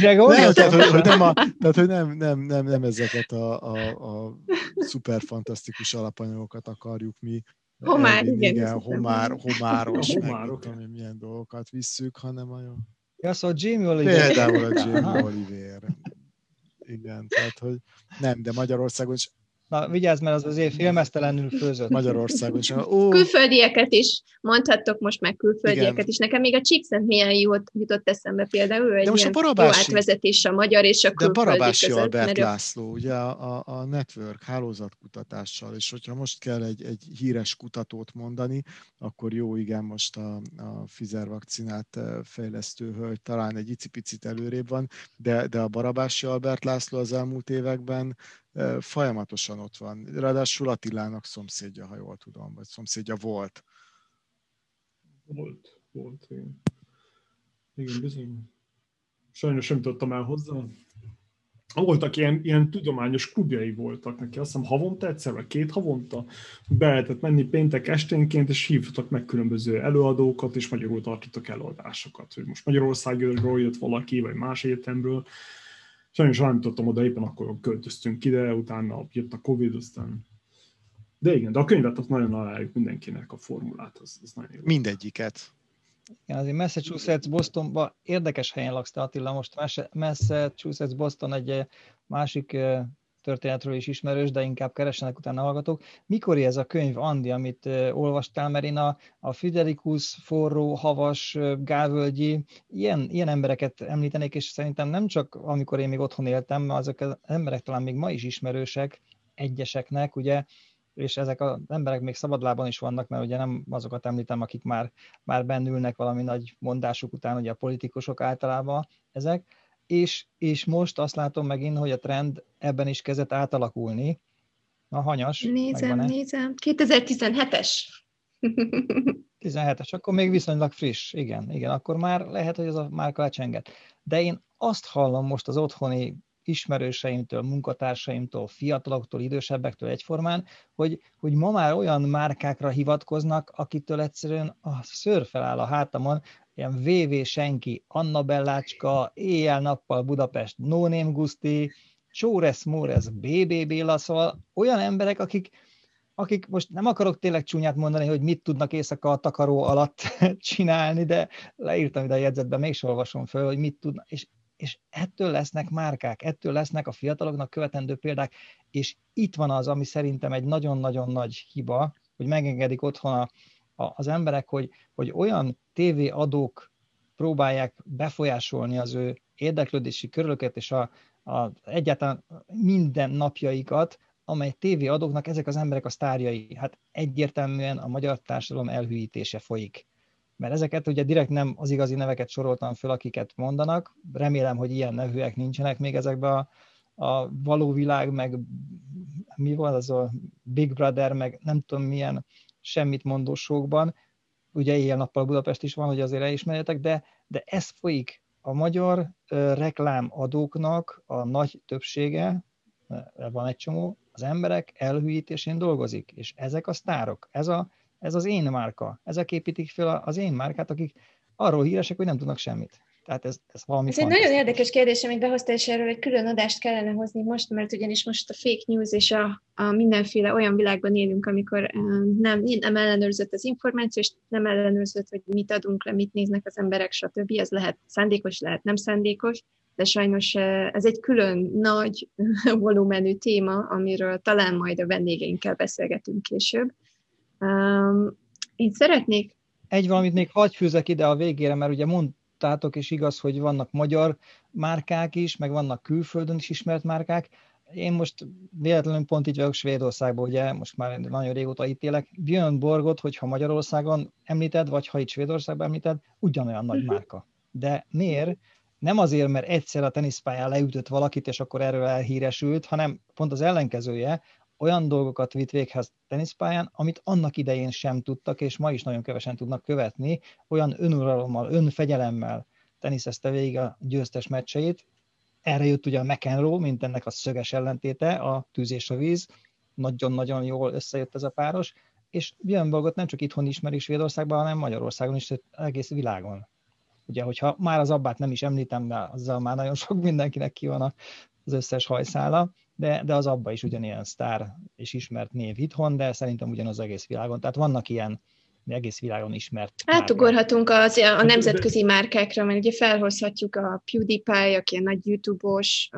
nem, tehát, hogy, hogy, nem, a, [laughs] tehát, hogy nem, nem, nem, nem ezeket a, a, a szuper fantasztikus alapanyagokat akarjuk mi Homár, igen. igen homár, homáros, meg tudom én milyen dolgokat visszük, hanem a Ja, szóval Jamie Oliver. Például a Jamie Oliver. Igen, tehát, hogy nem, de Magyarországon is Na, vigyázz, mert az azért filmesztelenül főzött. Magyarországon is. Ó. Külföldieket is, mondhattok most meg külföldieket Igen. is. Nekem még a Csíkszent milyen jót jutott eszembe például, egy ilyen barabási, jó átvezetés a magyar és a külföldi De Barabási között, Albert mert... László, ugye a, a Network hálózatkutatással, és hogyha most kell egy, egy híres kutatót mondani, akkor jó, igen, most a, a Pfizer vakcinát fejlesztő hölgy talán egy icipicit előrébb van, de, de a Barabási Albert László az elmúlt években folyamatosan ott van. Ráadásul Attilának szomszédja, ha jól tudom, vagy szomszédja volt. Volt, volt, igen. Igen, bizony. Sajnos sem tudtam el hozzá. Voltak ilyen, ilyen tudományos klubjai voltak neki, azt hiszem havonta egyszer, vagy két havonta be lehetett menni péntek esténként, és hívtak meg különböző előadókat, és magyarul tartottak előadásokat. Hogy most Magyarországról jött valaki, vagy más egyetemről, Sajnos nem tudtam oda, éppen akkor költöztünk ide, utána jött a Covid, aztán... De igen, de a könyvet azt nagyon ajánljuk mindenkinek, a formulát, az, az nagyon jó. Mindegyiket. Igen, azért Massachusetts, Bostonban érdekes helyen laksz te Attila, most Massachusetts, Boston egy eh, másik eh, történetről is ismerős, de inkább keresenek utána hallgatók. Mikor ez a könyv, Andi, amit olvastál, mert én a, a Friderikus, forró, havas, gávölgyi, ilyen, ilyen embereket említenék, és szerintem nem csak amikor én még otthon éltem, mert azok az emberek talán még ma is ismerősek egyeseknek, ugye, és ezek az emberek még szabadlában is vannak, mert ugye nem azokat említem, akik már, már bennülnek valami nagy mondásuk után, ugye a politikusok általában ezek, és, és most azt látom megint, hogy a trend ebben is kezdett átalakulni. A hanyas. Nézem, nézem. 2017-es. 17-es, [laughs] akkor még viszonylag friss, igen, igen, akkor már lehet, hogy ez a márka lecsenget. De én azt hallom most az otthoni ismerőseimtől, munkatársaimtól, fiataloktól, idősebbektől egyformán, hogy, hogy ma már olyan márkákra hivatkoznak, akitől egyszerűen a szőr feláll a hátamon, ilyen VV senki, Anna Bellácska, éjjel-nappal Budapest, No Name Guszti, Csóresz Móresz, BB Béla, szóval olyan emberek, akik, akik most nem akarok tényleg csúnyát mondani, hogy mit tudnak éjszaka a takaró alatt [laughs] csinálni, de leírtam ide a jegyzetben, mégsem olvasom föl, hogy mit tudnak, és, és ettől lesznek márkák, ettől lesznek a fiataloknak követendő példák, és itt van az, ami szerintem egy nagyon-nagyon nagy hiba, hogy megengedik otthon a, az emberek, hogy, hogy olyan tévéadók próbálják befolyásolni az ő érdeklődési körülöket és a, a, egyáltalán minden napjaikat, amely tévéadóknak ezek az emberek a sztárjai. Hát egyértelműen a magyar társadalom elhűítése folyik. Mert ezeket ugye direkt nem az igazi neveket soroltam föl, akiket mondanak. Remélem, hogy ilyen nevűek nincsenek még ezekben a, a való világ, meg mi volt az a Big Brother, meg nem tudom milyen semmit mondósokban. Ugye éjjel-nappal Budapest is van, hogy azért elismerjetek, de, de ez folyik. A magyar reklámadóknak a nagy többsége, van egy csomó, az emberek elhűítésén dolgozik, és ezek a sztárok, ez, a, ez az én márka, ezek építik fel az én márkát, akik arról híresek, hogy nem tudnak semmit. Tehát ez, ez valami Ez egy nagyon érdekes kérdés, amit behoztál, és erről egy külön adást kellene hozni most, mert ugyanis most a fake news és a, a mindenféle olyan világban élünk, amikor nem, nem ellenőrzött az információ, és nem ellenőrzött, hogy mit adunk le, mit néznek az emberek, stb. Ez lehet szándékos, lehet nem szándékos, de sajnos ez egy külön nagy [laughs] volumenű téma, amiről talán majd a vendégeinkkel beszélgetünk később. Én szeretnék... Egy valamit még hagyj fűzek ide a végére, mert ugye mondtátok, és igaz, hogy vannak magyar márkák is, meg vannak külföldön is ismert márkák. Én most véletlenül pont így vagyok Svédországban, ugye most már nagyon régóta itt élek. Björn Borgot, hogyha Magyarországon említed, vagy ha itt Svédországban említed, ugyanolyan nagy mhm. márka. De miért? nem azért, mert egyszer a teniszpályán leütött valakit, és akkor erről elhíresült, hanem pont az ellenkezője, olyan dolgokat vitt véghez teniszpályán, amit annak idején sem tudtak, és ma is nagyon kevesen tudnak követni, olyan önuralommal, önfegyelemmel teniszezte végig a győztes meccseit. Erre jött ugye a McEnroe, mint ennek a szöges ellentéte, a tűz és a víz. Nagyon-nagyon jól összejött ez a páros, és Björn Borgot nem csak itthon ismeri Svédországban, hanem Magyarországon is, egész világon. Ugye, hogyha már az abbát nem is említem, de azzal már nagyon sok mindenkinek ki van az összes hajszála, de, de az abba is ugyanilyen sztár és ismert név itthon, de szerintem ugyanaz egész világon. Tehát vannak ilyen egész világon ismert. Átugorhatunk az, a nemzetközi márkákra, mert ugye felhozhatjuk a PewDiePie, aki egy nagy YouTube-os,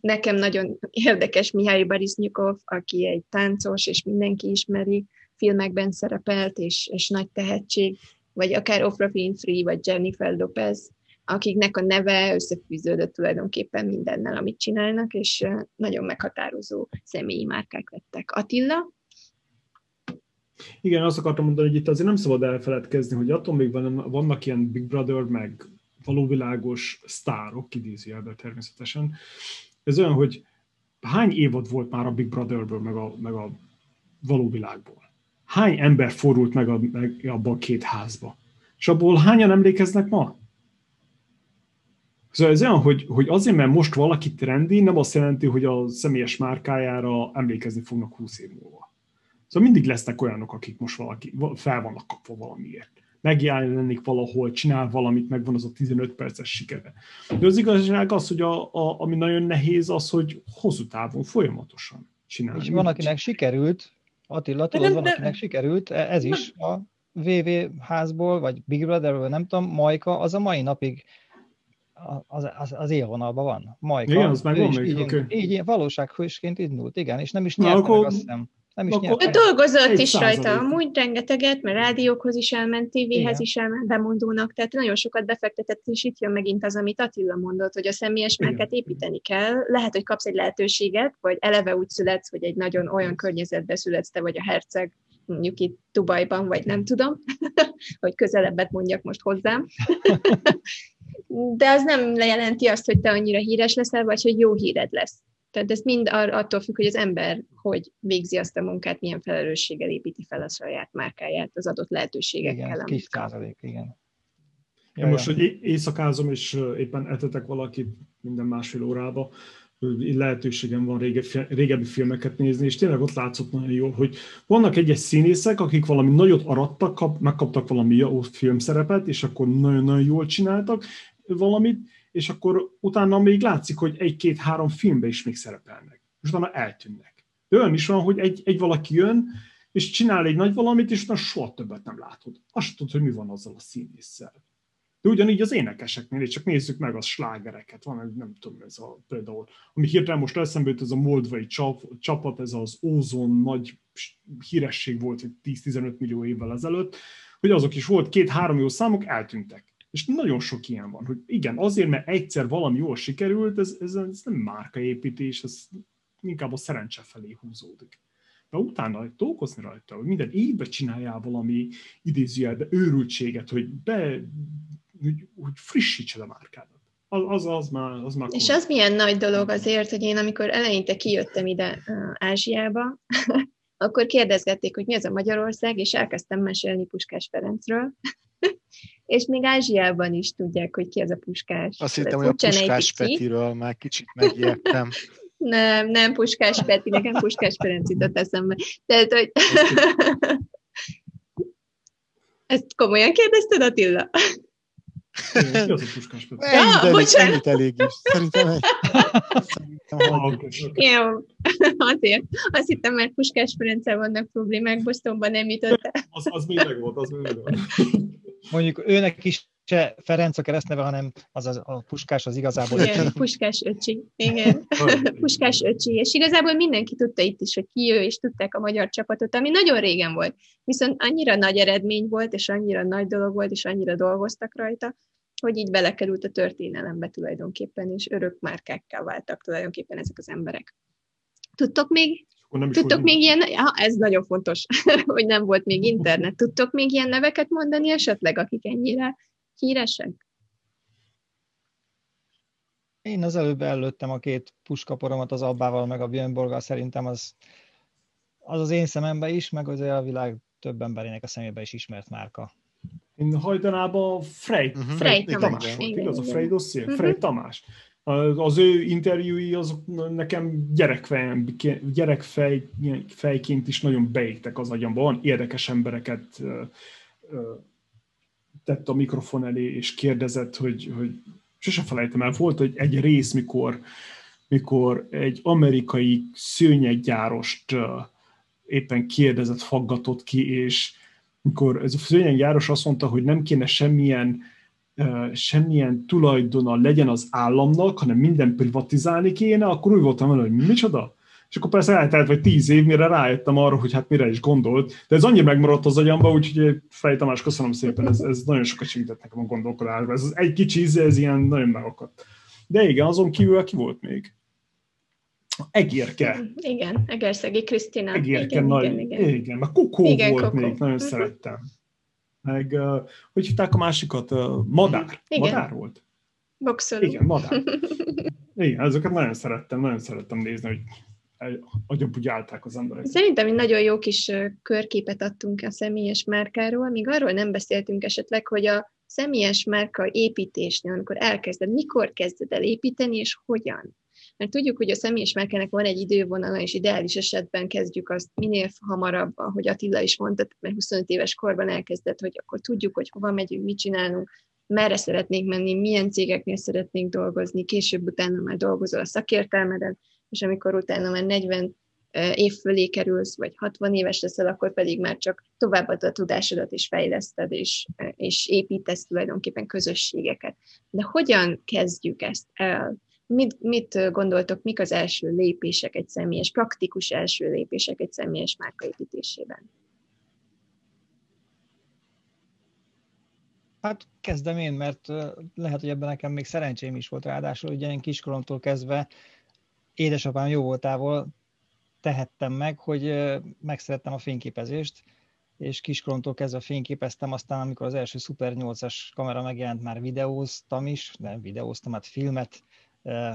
nekem nagyon érdekes Mihály Barisnyikov, aki egy táncos, és mindenki ismeri, filmekben szerepelt, és, és nagy tehetség vagy akár Oprah Winfrey, vagy Jennifer Lopez, akiknek a neve összefűződött tulajdonképpen mindennel, amit csinálnak, és nagyon meghatározó személyi márkák lettek. Attila? Igen, azt akartam mondani, hogy itt azért nem szabad elfeledkezni, hogy attól még van, vannak ilyen Big Brother, meg valóvilágos sztárok, idézőjelben természetesen. Ez olyan, hogy hány évad volt már a Big Brotherből, meg a, meg a valóvilágból? hány ember fordult meg, a, meg abba a két házba? És abból hányan emlékeznek ma? Szóval ez olyan, hogy, hogy azért, mert most valaki trendi, nem azt jelenti, hogy a személyes márkájára emlékezni fognak 20 év múlva. Szóval mindig lesznek olyanok, akik most valaki, fel vannak kapva valamiért. Megjelenik valahol, csinál valamit, megvan az a 15 perces sikere. De az igazság az, hogy a, a, ami nagyon nehéz, az, hogy hosszú távon folyamatosan csinálni. És van, akinek sikerült, Attila, tudod, nem, van, akinek sikerült, e- ez is a VV házból, vagy Big Brotherről, nem tudom, Majka, az a mai napig az, az, az élvonalban van. Majka. Igen, az meg van még, így, okay. így, valósághősként indult, igen, és nem is nyert Na, akkor, meg, azt hiszem. Nem is. Ő dolgozott is rajta, amúgy rengeteget, mert rádiókhoz is elment, tévéhez is elment bemondónak, tehát nagyon sokat befektetett, és itt jön megint az, amit Attila mondott, hogy a személyes márkát építeni kell. Lehet, hogy kapsz egy lehetőséget, vagy eleve úgy születsz, hogy egy nagyon olyan környezetbe születsz, te vagy a herceg, mondjuk itt Dubajban, vagy nem tudom, [laughs] hogy közelebbet mondjak most hozzám. [laughs] De az nem jelenti azt, hogy te annyira híres leszel, vagy hogy jó híred lesz. Tehát ez mind attól függ, hogy az ember hogy végzi azt a munkát, milyen felelősséggel építi fel a saját márkáját az adott lehetőségekkel. Igen, kis százalék, igen. Én most, hogy éjszakázom, és éppen etetek valakit minden másfél órába, lehetőségem van régebbi filmeket nézni, és tényleg ott látszott nagyon jól, hogy vannak egyes színészek, akik valami nagyot arattak, kap, megkaptak valami jó filmszerepet, és akkor nagyon-nagyon jól csináltak valamit, és akkor utána még látszik, hogy egy-két-három filmbe is még szerepelnek, és utána eltűnnek. De olyan is van, hogy egy, egy valaki jön, és csinál egy nagy valamit, és utána soha többet nem látod. Azt tudod, hogy mi van azzal a színésszel. De ugyanígy az énekeseknél, és csak nézzük meg a slágereket. Van, nem tudom, ez a például, ami hirtelen most eszembe jut, ez a moldvai csap, csapat, ez az ózon nagy híresség volt, hogy 10-15 millió évvel ezelőtt, hogy azok is volt két-három jó számok, eltűntek És nagyon sok ilyen van, hogy igen, azért, mert egyszer valami jól sikerült, ez, ez, ez nem márkaépítés, ez inkább a szerencse felé húzódik. De utána dolgozni rajta, hogy minden évben csináljál valami idézőjelbe őrültséget, hogy be, hogy, hogy frissítsed a márkádat. Az, az, az már, az már És az milyen nagy dolog azért, hogy én amikor eleinte kijöttem ide Ázsiába, [laughs] akkor kérdezgették, hogy mi az a Magyarország, és elkezdtem mesélni Puskás Ferencről. [laughs] és még Ázsiában is tudják, hogy ki az a Puskás. Azt hittem, hogy a Puskás Petiről már kicsit megijedtem. [laughs] nem, nem Puskás Peti, nekem Puskás Ferenc jutott eszembe. Tehát, hogy... [laughs] Ezt komolyan kérdezted, Attila? Ki az a Puskás Peti? Ennyit, elég, ennyit elég is. Szerintem egy... Jó, [laughs] azért. Azt hittem, mert Puskás Ferenccel vannak problémák, Bostonban nem jutott Az, az még meg volt, az még meg volt. Mondjuk őnek is se Ferenc a keresztneve, hanem az a, a Puskás az igazából. Igen, Puskás öcsi. Igen, [laughs] Puskás öcsi. És igazából mindenki tudta itt is, hogy ki ő, és tudták a magyar csapatot, ami nagyon régen volt. Viszont annyira nagy eredmény volt, és annyira nagy dolog volt, és annyira dolgoztak rajta, hogy így belekerült a történelembe tulajdonképpen, és örök márkákká váltak tulajdonképpen ezek az emberek. Tudtok még Tudtok még ilyen, ja, ez nagyon fontos, [laughs] hogy nem volt még internet. Tudtok még ilyen neveket mondani esetleg, akik ennyire híresek? Én az előbb előttem a két puskaporomat az Abbával, meg a Björnborggal, szerintem az, az az én szemembe is, meg az a világ több emberének a szemébe is ismert márka. Én hajdanában Frey, uh-huh. Frey, Frey Tamás, Tamás volt, igaz? A Frey dosszié? Uh-huh. Frey Tamás. Az ő interjúi azok nekem gyerekfej, gyerekfejként is nagyon beégtek az agyamban. Érdekes embereket tett a mikrofon elé, és kérdezett, hogy, hogy sosem felejtem el, volt egy, egy rész, mikor, mikor egy amerikai szőnyeggyárost éppen kérdezett, faggatott ki, és mikor ez a szőnyeggyáros azt mondta, hogy nem kéne semmilyen, semmilyen tulajdona legyen az államnak, hanem minden privatizálni kéne, akkor úgy voltam vele, hogy micsoda? És akkor persze eltelt vagy tíz év, mire rájöttem arra, hogy hát mire is gondolt. De ez annyira megmaradt az agyamba, úgyhogy Fej Tamás, köszönöm szépen, ez, ez nagyon sokat segített nekem a gondolkodásban. Ez egy kicsi ez ilyen nagyon megakadt. De igen, azon kívül ki volt még? Egérke. Igen, Egerszegi Krisztina. Egérke, igen, nagy, igen, igen. igen, meg Kokó igen, volt Kokó. még, nagyon uh-huh. szerettem. Meg, hogy hívták a másikat? Madár. Igen. Madár volt? Boxoló. Igen, Madár. [laughs] Igen, ezeket nagyon szerettem, nagyon szerettem nézni, hogy állták az emberek. Szerintem egy nagyon jó kis körképet adtunk a személyes márkáról, míg arról nem beszéltünk esetleg, hogy a személyes márka építésnél, amikor elkezded, mikor kezded el építeni, és hogyan. Mert tudjuk, hogy a személyes márkának van egy idővonala, és ideális esetben kezdjük azt minél hamarabb, ahogy Attila is mondta, mert 25 éves korban elkezdett, hogy akkor tudjuk, hogy hova megyünk, mit csinálunk, merre szeretnénk menni, milyen cégeknél szeretnénk dolgozni, később utána már dolgozol a szakértelmeden, és amikor utána már 40 év fölé kerülsz, vagy 60 éves leszel, akkor pedig már csak továbbadod a tudásodat, és fejleszted, és, és építesz tulajdonképpen közösségeket. De hogyan kezdjük ezt el? Mit, mit gondoltok, mik az első lépések egy személyes, praktikus első lépések egy személyes márkaépítésében? Hát kezdem én, mert lehet, hogy ebben nekem még szerencsém is volt, ráadásul ugye én kiskoromtól kezdve édesapám jó voltával tehettem meg, hogy megszerettem a fényképezést, és kiskoromtól kezdve fényképeztem, aztán amikor az első Super 8-as kamera megjelent, már videóztam is, nem videóztam, hát filmet,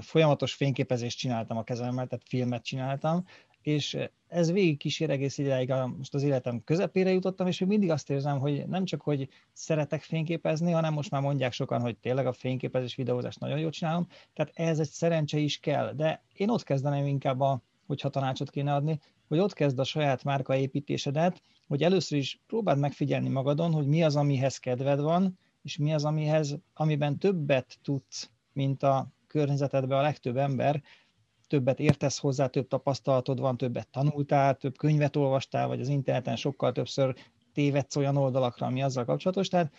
folyamatos fényképezést csináltam a kezemmel, tehát filmet csináltam, és ez végig kísér egész ideig, most az életem közepére jutottam, és még mindig azt érzem, hogy nem csak, hogy szeretek fényképezni, hanem most már mondják sokan, hogy tényleg a fényképezés, videózást nagyon jól csinálom, tehát ez egy szerencse is kell, de én ott kezdeném inkább, a, hogyha tanácsot kéne adni, hogy ott kezd a saját márka építésedet, hogy először is próbáld megfigyelni magadon, hogy mi az, amihez kedved van, és mi az, amihez, amiben többet tudsz, mint a környezetedben a legtöbb ember, többet értesz hozzá, több tapasztalatod van, többet tanultál, több könyvet olvastál, vagy az interneten sokkal többször tévedsz olyan oldalakra, ami azzal kapcsolatos. Tehát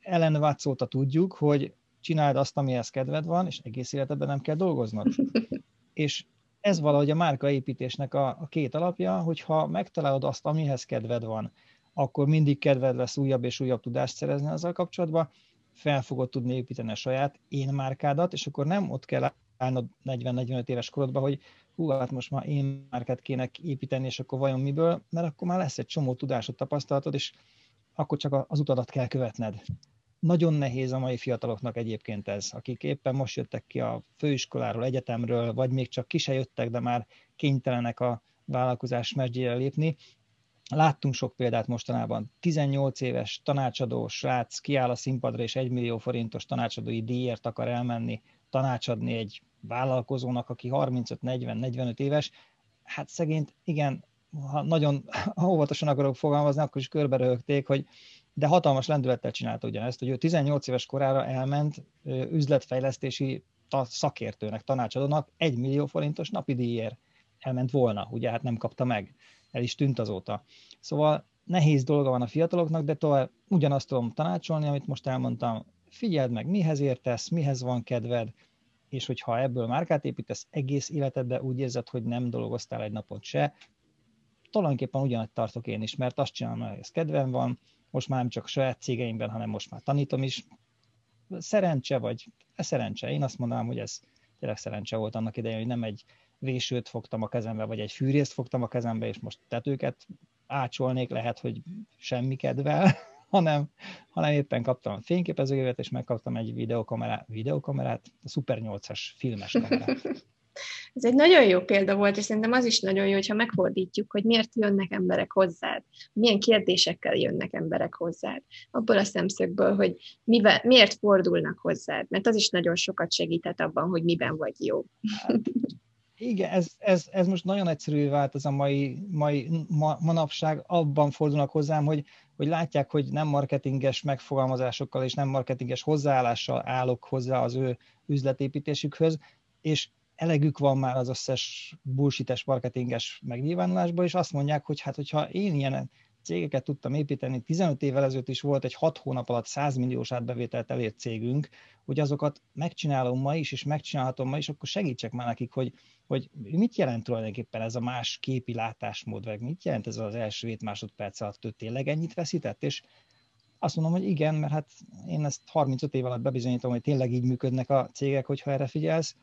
Ellen Watts óta tudjuk, hogy csináld azt, amihez kedved van, és egész életedben nem kell dolgoznod. [laughs] és ez valahogy a márkaépítésnek a, a két alapja, hogyha megtalálod azt, amihez kedved van, akkor mindig kedved lesz újabb és újabb tudást szerezni azzal kapcsolatban, fel fogod tudni építeni a saját én márkádat, és akkor nem ott kell állnod 40-45 éves korodban, hogy hú, hát most már én márkát kéne építeni, és akkor vajon miből, mert akkor már lesz egy csomó tudásod, tapasztalatod, és akkor csak az utadat kell követned. Nagyon nehéz a mai fiataloknak egyébként ez, akik éppen most jöttek ki a főiskoláról, egyetemről, vagy még csak ki se jöttek, de már kénytelenek a vállalkozás mesdjére lépni. Láttunk sok példát mostanában. 18 éves tanácsadó srác kiáll a színpadra, és 1 millió forintos tanácsadói díjért akar elmenni tanácsadni egy vállalkozónak, aki 35-40-45 éves. Hát szegényt, igen, ha nagyon óvatosan akarok fogalmazni, akkor is körbe röhögték, hogy de hatalmas lendülettel csinálta ugyanezt, hogy ő 18 éves korára elment üzletfejlesztési szakértőnek, tanácsadónak egy millió forintos napi díjért elment volna, ugye hát nem kapta meg, el is tűnt azóta. Szóval nehéz dolga van a fiataloknak, de tovább ugyanazt tudom tanácsolni, amit most elmondtam, figyeld meg, mihez értesz, mihez van kedved, és hogyha ebből márkát építesz egész életedbe, úgy érzed, hogy nem dolgoztál egy napot se, tulajdonképpen ugyanazt tartok én is, mert azt csinálom, hogy ez kedvem van, most már nem csak saját cégeimben, hanem most már tanítom is. Szerencse vagy, ez szerencse. Én azt mondanám, hogy ez tényleg szerencse volt annak idején, hogy nem egy vésőt fogtam a kezembe, vagy egy fűrészt fogtam a kezembe, és most tetőket ácsolnék, lehet, hogy semmi kedvel, [laughs] hanem, hanem éppen kaptam a fényképezőgépet, és megkaptam egy videokamerát, videokamerát a Super 8-as filmes kamerát. [laughs] Ez egy nagyon jó példa volt, és szerintem az is nagyon jó, hogyha megfordítjuk, hogy miért jönnek emberek hozzád, milyen kérdésekkel jönnek emberek hozzád, abból a szemszögből, hogy mivel, miért fordulnak hozzád, mert az is nagyon sokat segített abban, hogy miben vagy jó. Hát, igen, ez, ez, ez most nagyon egyszerű vált ez a mai, mai ma, manapság, abban fordulnak hozzám, hogy, hogy látják, hogy nem marketinges megfogalmazásokkal és nem marketinges hozzáállással állok hozzá az ő üzletépítésükhöz, és elegük van már az összes bullshites marketinges megnyilvánulásból, és azt mondják, hogy hát hogyha én ilyen cégeket tudtam építeni, 15 évvel ezelőtt is volt egy 6 hónap alatt 100 milliós átbevételt elért cégünk, hogy azokat megcsinálom ma is, és megcsinálhatom ma is, akkor segítsek már nekik, hogy, hogy mit jelent tulajdonképpen ez a más képi látásmód, vagy mit jelent ez az első 7 másodperc alatt, hogy tényleg ennyit veszített, és azt mondom, hogy igen, mert hát én ezt 35 év alatt bebizonyítom, hogy tényleg így működnek a cégek, hogyha erre figyelsz.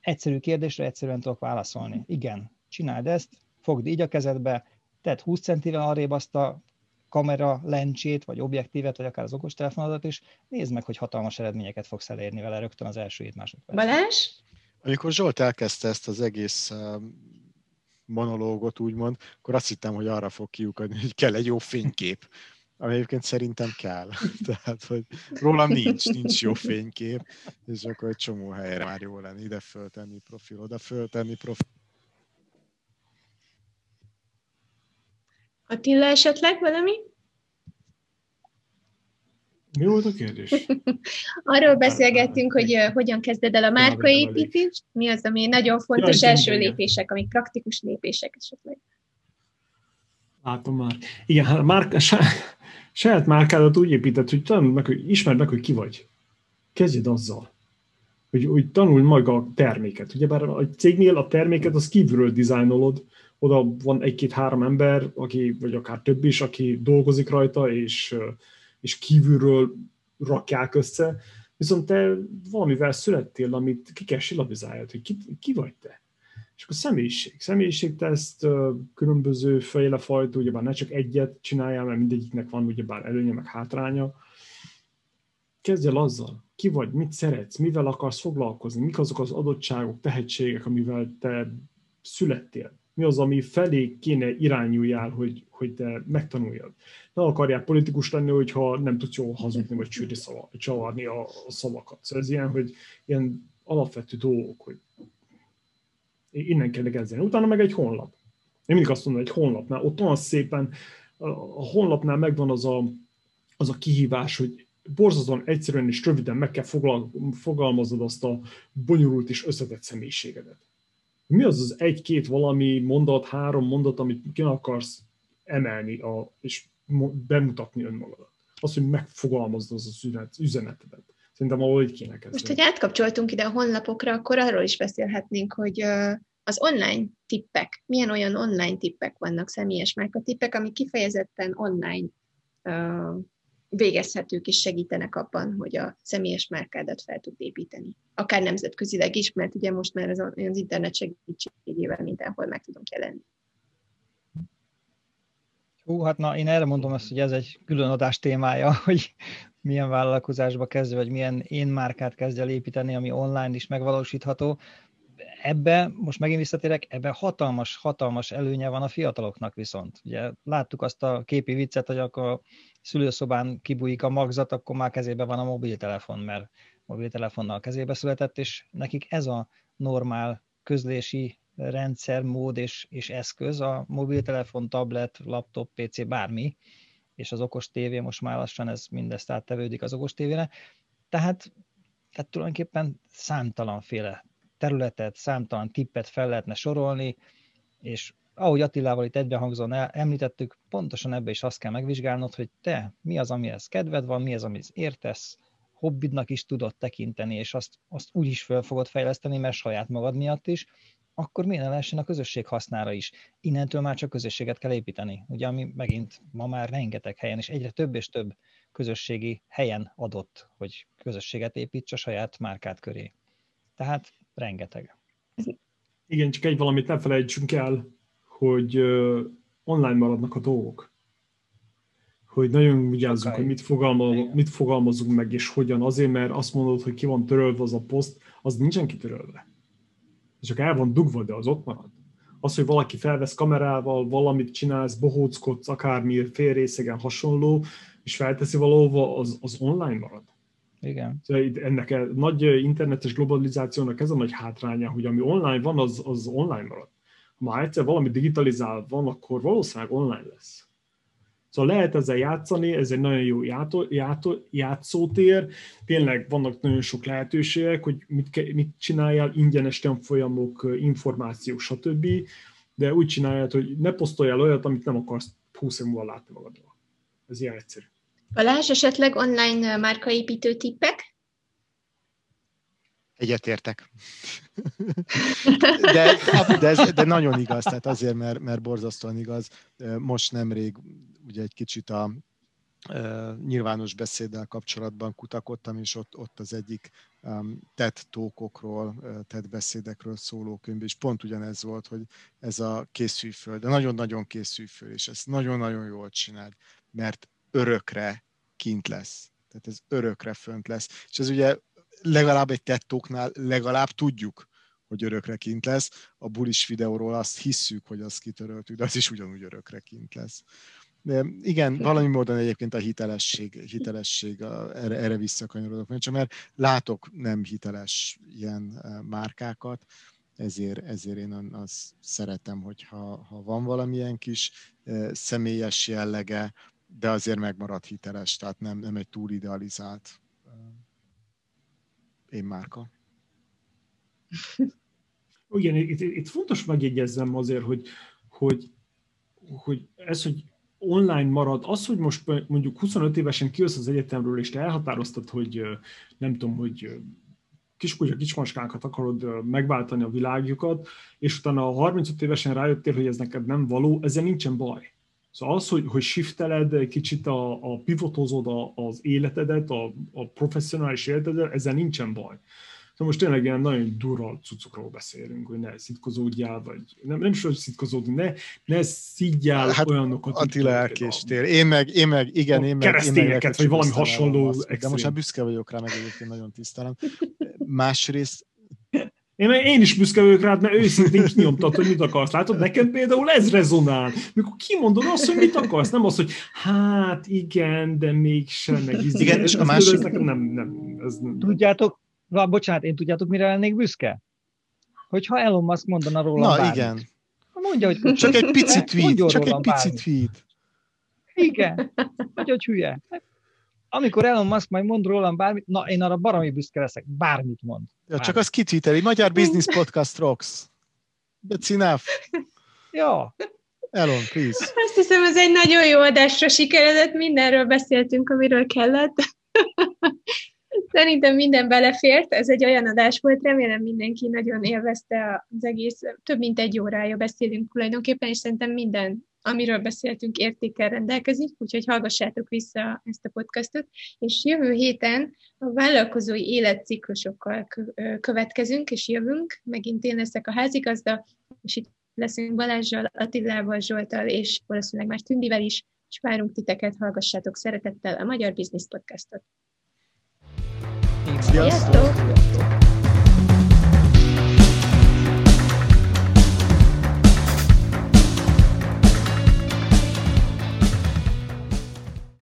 Egyszerű kérdésre egyszerűen tudok válaszolni. Igen, csináld ezt, fogd így a kezedbe, tedd 20 centivel arrébb azt a kamera lencsét, vagy objektívet, vagy akár az okostelefonodat is, nézd meg, hogy hatalmas eredményeket fogsz elérni vele rögtön az első 7 másodpercben. Balázs? Amikor Zsolt elkezdte ezt az egész monológot, úgymond, akkor azt hittem, hogy arra fog kiukadni, hogy kell egy jó fénykép. Ami egyébként szerintem kell. [laughs] Tehát, hogy rólam nincs, nincs jó fénykép, és akkor egy csomó helyre már jó lenne ide föltenni profil, oda föltenni profil. Attila esetleg valami? Mi volt a kérdés? [laughs] Arról beszélgettünk, hogy uh, hogyan kezded el a márkaépítést, mi az, ami nagyon fontos ja, első igen, lépések, amik praktikus lépések esetleg. Látom már. Igen, hát márka, [laughs] saját márkádat úgy épített, hogy tanuld meg, hogy ismerd meg, hogy ki vagy. Kezdjed azzal. Hogy, hogy tanulj maga a terméket. Ugyebár a cégnél a terméket az kívülről dizájnolod, oda van egy-két-három ember, aki, vagy akár több is, aki dolgozik rajta, és, és kívülről rakják össze, viszont te valamivel születtél, amit ki kell silabizáljad, hogy ki, ki vagy te. És akkor személyiség. Személyiségteszt különböző fejle fajt, ugyebár ne csak egyet csináljál, mert mindegyiknek van ugyebár előnye, meg hátránya. Kezdj el azzal, ki vagy, mit szeretsz, mivel akarsz foglalkozni, mik azok az adottságok, tehetségek, amivel te születtél mi az, ami felé kéne irányuljál, hogy, hogy te megtanuljad. Ne akarják politikus lenni, hogyha nem tudsz jól hazudni, vagy csűrni szava, csavarni a, a szavakat. Szóval ez ilyen, hogy ilyen alapvető dolgok, hogy innen kell kezdeni. Utána meg egy honlap. Én mindig azt mondom, egy honlapnál, ott van szépen, a honlapnál megvan az a, az a kihívás, hogy borzasztóan egyszerűen és röviden meg kell fogalmazod azt a bonyolult és összetett személyiségedet mi az az egy-két valami mondat, három mondat, amit ki akarsz emelni a, és bemutatni önmagadat. Az, hogy megfogalmazd az, az üzenetedet. Szerintem ahol így kéne kezdeni. Most, hogy átkapcsoltunk ide a honlapokra, akkor arról is beszélhetnénk, hogy az online tippek, milyen olyan online tippek vannak, személyes tippek, ami kifejezetten online végezhetők és segítenek abban, hogy a személyes márkádat fel tud építeni. Akár nemzetközileg is, mert ugye most már az, az internet segítségével mindenhol meg tudunk jelenni. Hú, hát na, én erre mondom azt, hogy ez egy külön adás témája, [laughs] hogy milyen vállalkozásba kezd, vagy milyen én márkát kezd el építeni, ami online is megvalósítható. Ebbe, most megint visszatérek, ebbe hatalmas, hatalmas előnye van a fiataloknak viszont. Ugye láttuk azt a képi viccet, hogy akkor a szülőszobán kibújik a magzat, akkor már kezébe van a mobiltelefon, mert mobiltelefonnal kezébe született, és nekik ez a normál közlési rendszer, mód és, és eszköz, a mobiltelefon, tablet, laptop, PC, bármi, és az okos tévé most már lassan ez mindezt áttevődik az okos tévére. Tehát, tehát tulajdonképpen számtalanféle területet, számtalan tippet fel lehetne sorolni, és ahogy Attilával itt egybehangzóan említettük, pontosan ebbe is azt kell megvizsgálnod, hogy te mi az, amihez kedved van, mi az, amihez értesz, hobbidnak is tudod tekinteni, és azt, azt úgy is fel fogod fejleszteni, mert saját magad miatt is, akkor miért ne lehessen a közösség hasznára is? Innentől már csak közösséget kell építeni, ugye, ami megint ma már rengeteg helyen, és egyre több és több közösségi helyen adott, hogy közösséget építs a saját márkát köré. Tehát rengeteg. Igen, csak egy valamit ne felejtsünk el, hogy online maradnak a dolgok. Hogy nagyon vigyázzunk, hogy mit, fogalmaz, mit fogalmazunk meg, és hogyan. Azért, mert azt mondod, hogy ki van törölve az a poszt, az nincsen kitörölve csak el van dugva, de az ott marad. Az, hogy valaki felvesz kamerával, valamit csinálsz, bohóckodsz, akármi félrészegen hasonló, és felteszi valahova, az, az online marad. Igen. Ennek a nagy internetes globalizációnak ez a nagy hátránya, hogy ami online van, az, az online marad. Ha már egyszer valami digitalizál van, akkor valószínűleg online lesz. Szóval lehet ezzel játszani, ez egy nagyon jó játó, játó, játszótér, tényleg vannak nagyon sok lehetőségek, hogy mit, mit csináljál, ingyenes tanfolyamok, információk, stb. De úgy csináljál, hogy ne posztoljál olyat, amit nem akarsz 20 év múlva látni magadról. Ez ilyen egyszerű. Balázs, esetleg online márkaépítő tippek? Egyetértek. De, de, ez, de nagyon igaz, tehát azért, mert, mert borzasztóan igaz. Most nemrég ugye egy kicsit a nyilvános beszéddel kapcsolatban kutakodtam, és ott, ott az egyik TED tókokról, TED beszédekről szóló könyv, és pont ugyanez volt, hogy ez a készülföld, de nagyon-nagyon készülföld, és ezt nagyon-nagyon jól csináld, mert örökre kint lesz. Tehát ez örökre fönt lesz. És ez ugye legalább egy tettóknál legalább tudjuk, hogy örökre kint lesz. A bulis videóról azt hisszük, hogy azt kitöröltük, de az is ugyanúgy örökre kint lesz. De igen, valami módon egyébként a hitelesség, hitelesség a, erre, erre visszakanyarodok, csak mert látok nem hiteles ilyen e, márkákat, ezért, ezért én azt szeretem, hogy ha, ha van valamilyen kis e, személyes jellege, de azért megmarad hiteles, tehát nem, nem egy túl idealizált e, én márka. [laughs] Igen, itt, itt fontos megjegyezzem azért, hogy, hogy, hogy ez, hogy online marad, az, hogy most mondjuk 25 évesen kijössz az egyetemről, és te elhatároztad, hogy nem tudom, hogy kiskutya kismaskákat akarod megváltani a világjukat, és utána a 35 évesen rájöttél, hogy ez neked nem való, ezzel nincsen baj. Szóval az, hogy, hogy shifteled kicsit a, a pivotozod a, az életedet, a, a professzionális életedet, ezzel nincsen baj. De most tényleg ilyen nagyon durva cuccokról beszélünk, hogy ne szitkozódjál, vagy nem, nem is, hogy szitkozódni, ne, ne szidjál hát, olyanokat. Attila elkéstél. Én meg, én meg, igen, én meg. Keresztényeket, vagy valami hasonló. de most már büszke vagyok rá, meg egyébként nagyon tisztelem. Másrészt én, én is büszke vagyok rád, mert őszintén kinyomtad, hogy mit akarsz. Látod, nekem például ez rezonál. Mikor kimondod azt, hogy mit akarsz, nem az, hogy hát igen, de mégsem, meg izé. Igen, és a másik... Ez nekem nem, nem, ez nem. Tudjátok, Vá, bocsánat, én tudjátok, mire lennék büszke? Hogyha Elon Musk mondana róla Na bármit. igen. Mondja, hogy. Csak egy pici tweet, csak egy pici tweet. Igen, vagy hogy hülye. Amikor Elon Musk majd mond rólam bármit, na én arra baromi büszke leszek, bármit mond. Ja, csak az kitweeteli, Magyar Business Podcast rocks. That's enough. [laughs] Ja. Elon, please. Azt hiszem, ez egy nagyon jó adásra sikeredett, mindenről beszéltünk, amiről kellett. [laughs] Szerintem minden belefért, ez egy olyan adás volt, remélem mindenki nagyon élvezte az egész, több mint egy órája beszélünk tulajdonképpen, és szerintem minden amiről beszéltünk, értékkel rendelkezik, úgyhogy hallgassátok vissza ezt a podcastot, és jövő héten a vállalkozói életciklusokkal következünk, és jövünk, megint én leszek a házigazda, és itt leszünk Balázsjal, Attilával, Zsoltal, és valószínűleg már Tündivel is, és várunk titeket, hallgassátok szeretettel a Magyar Business Podcastot. Sziasztok! Sziasztok!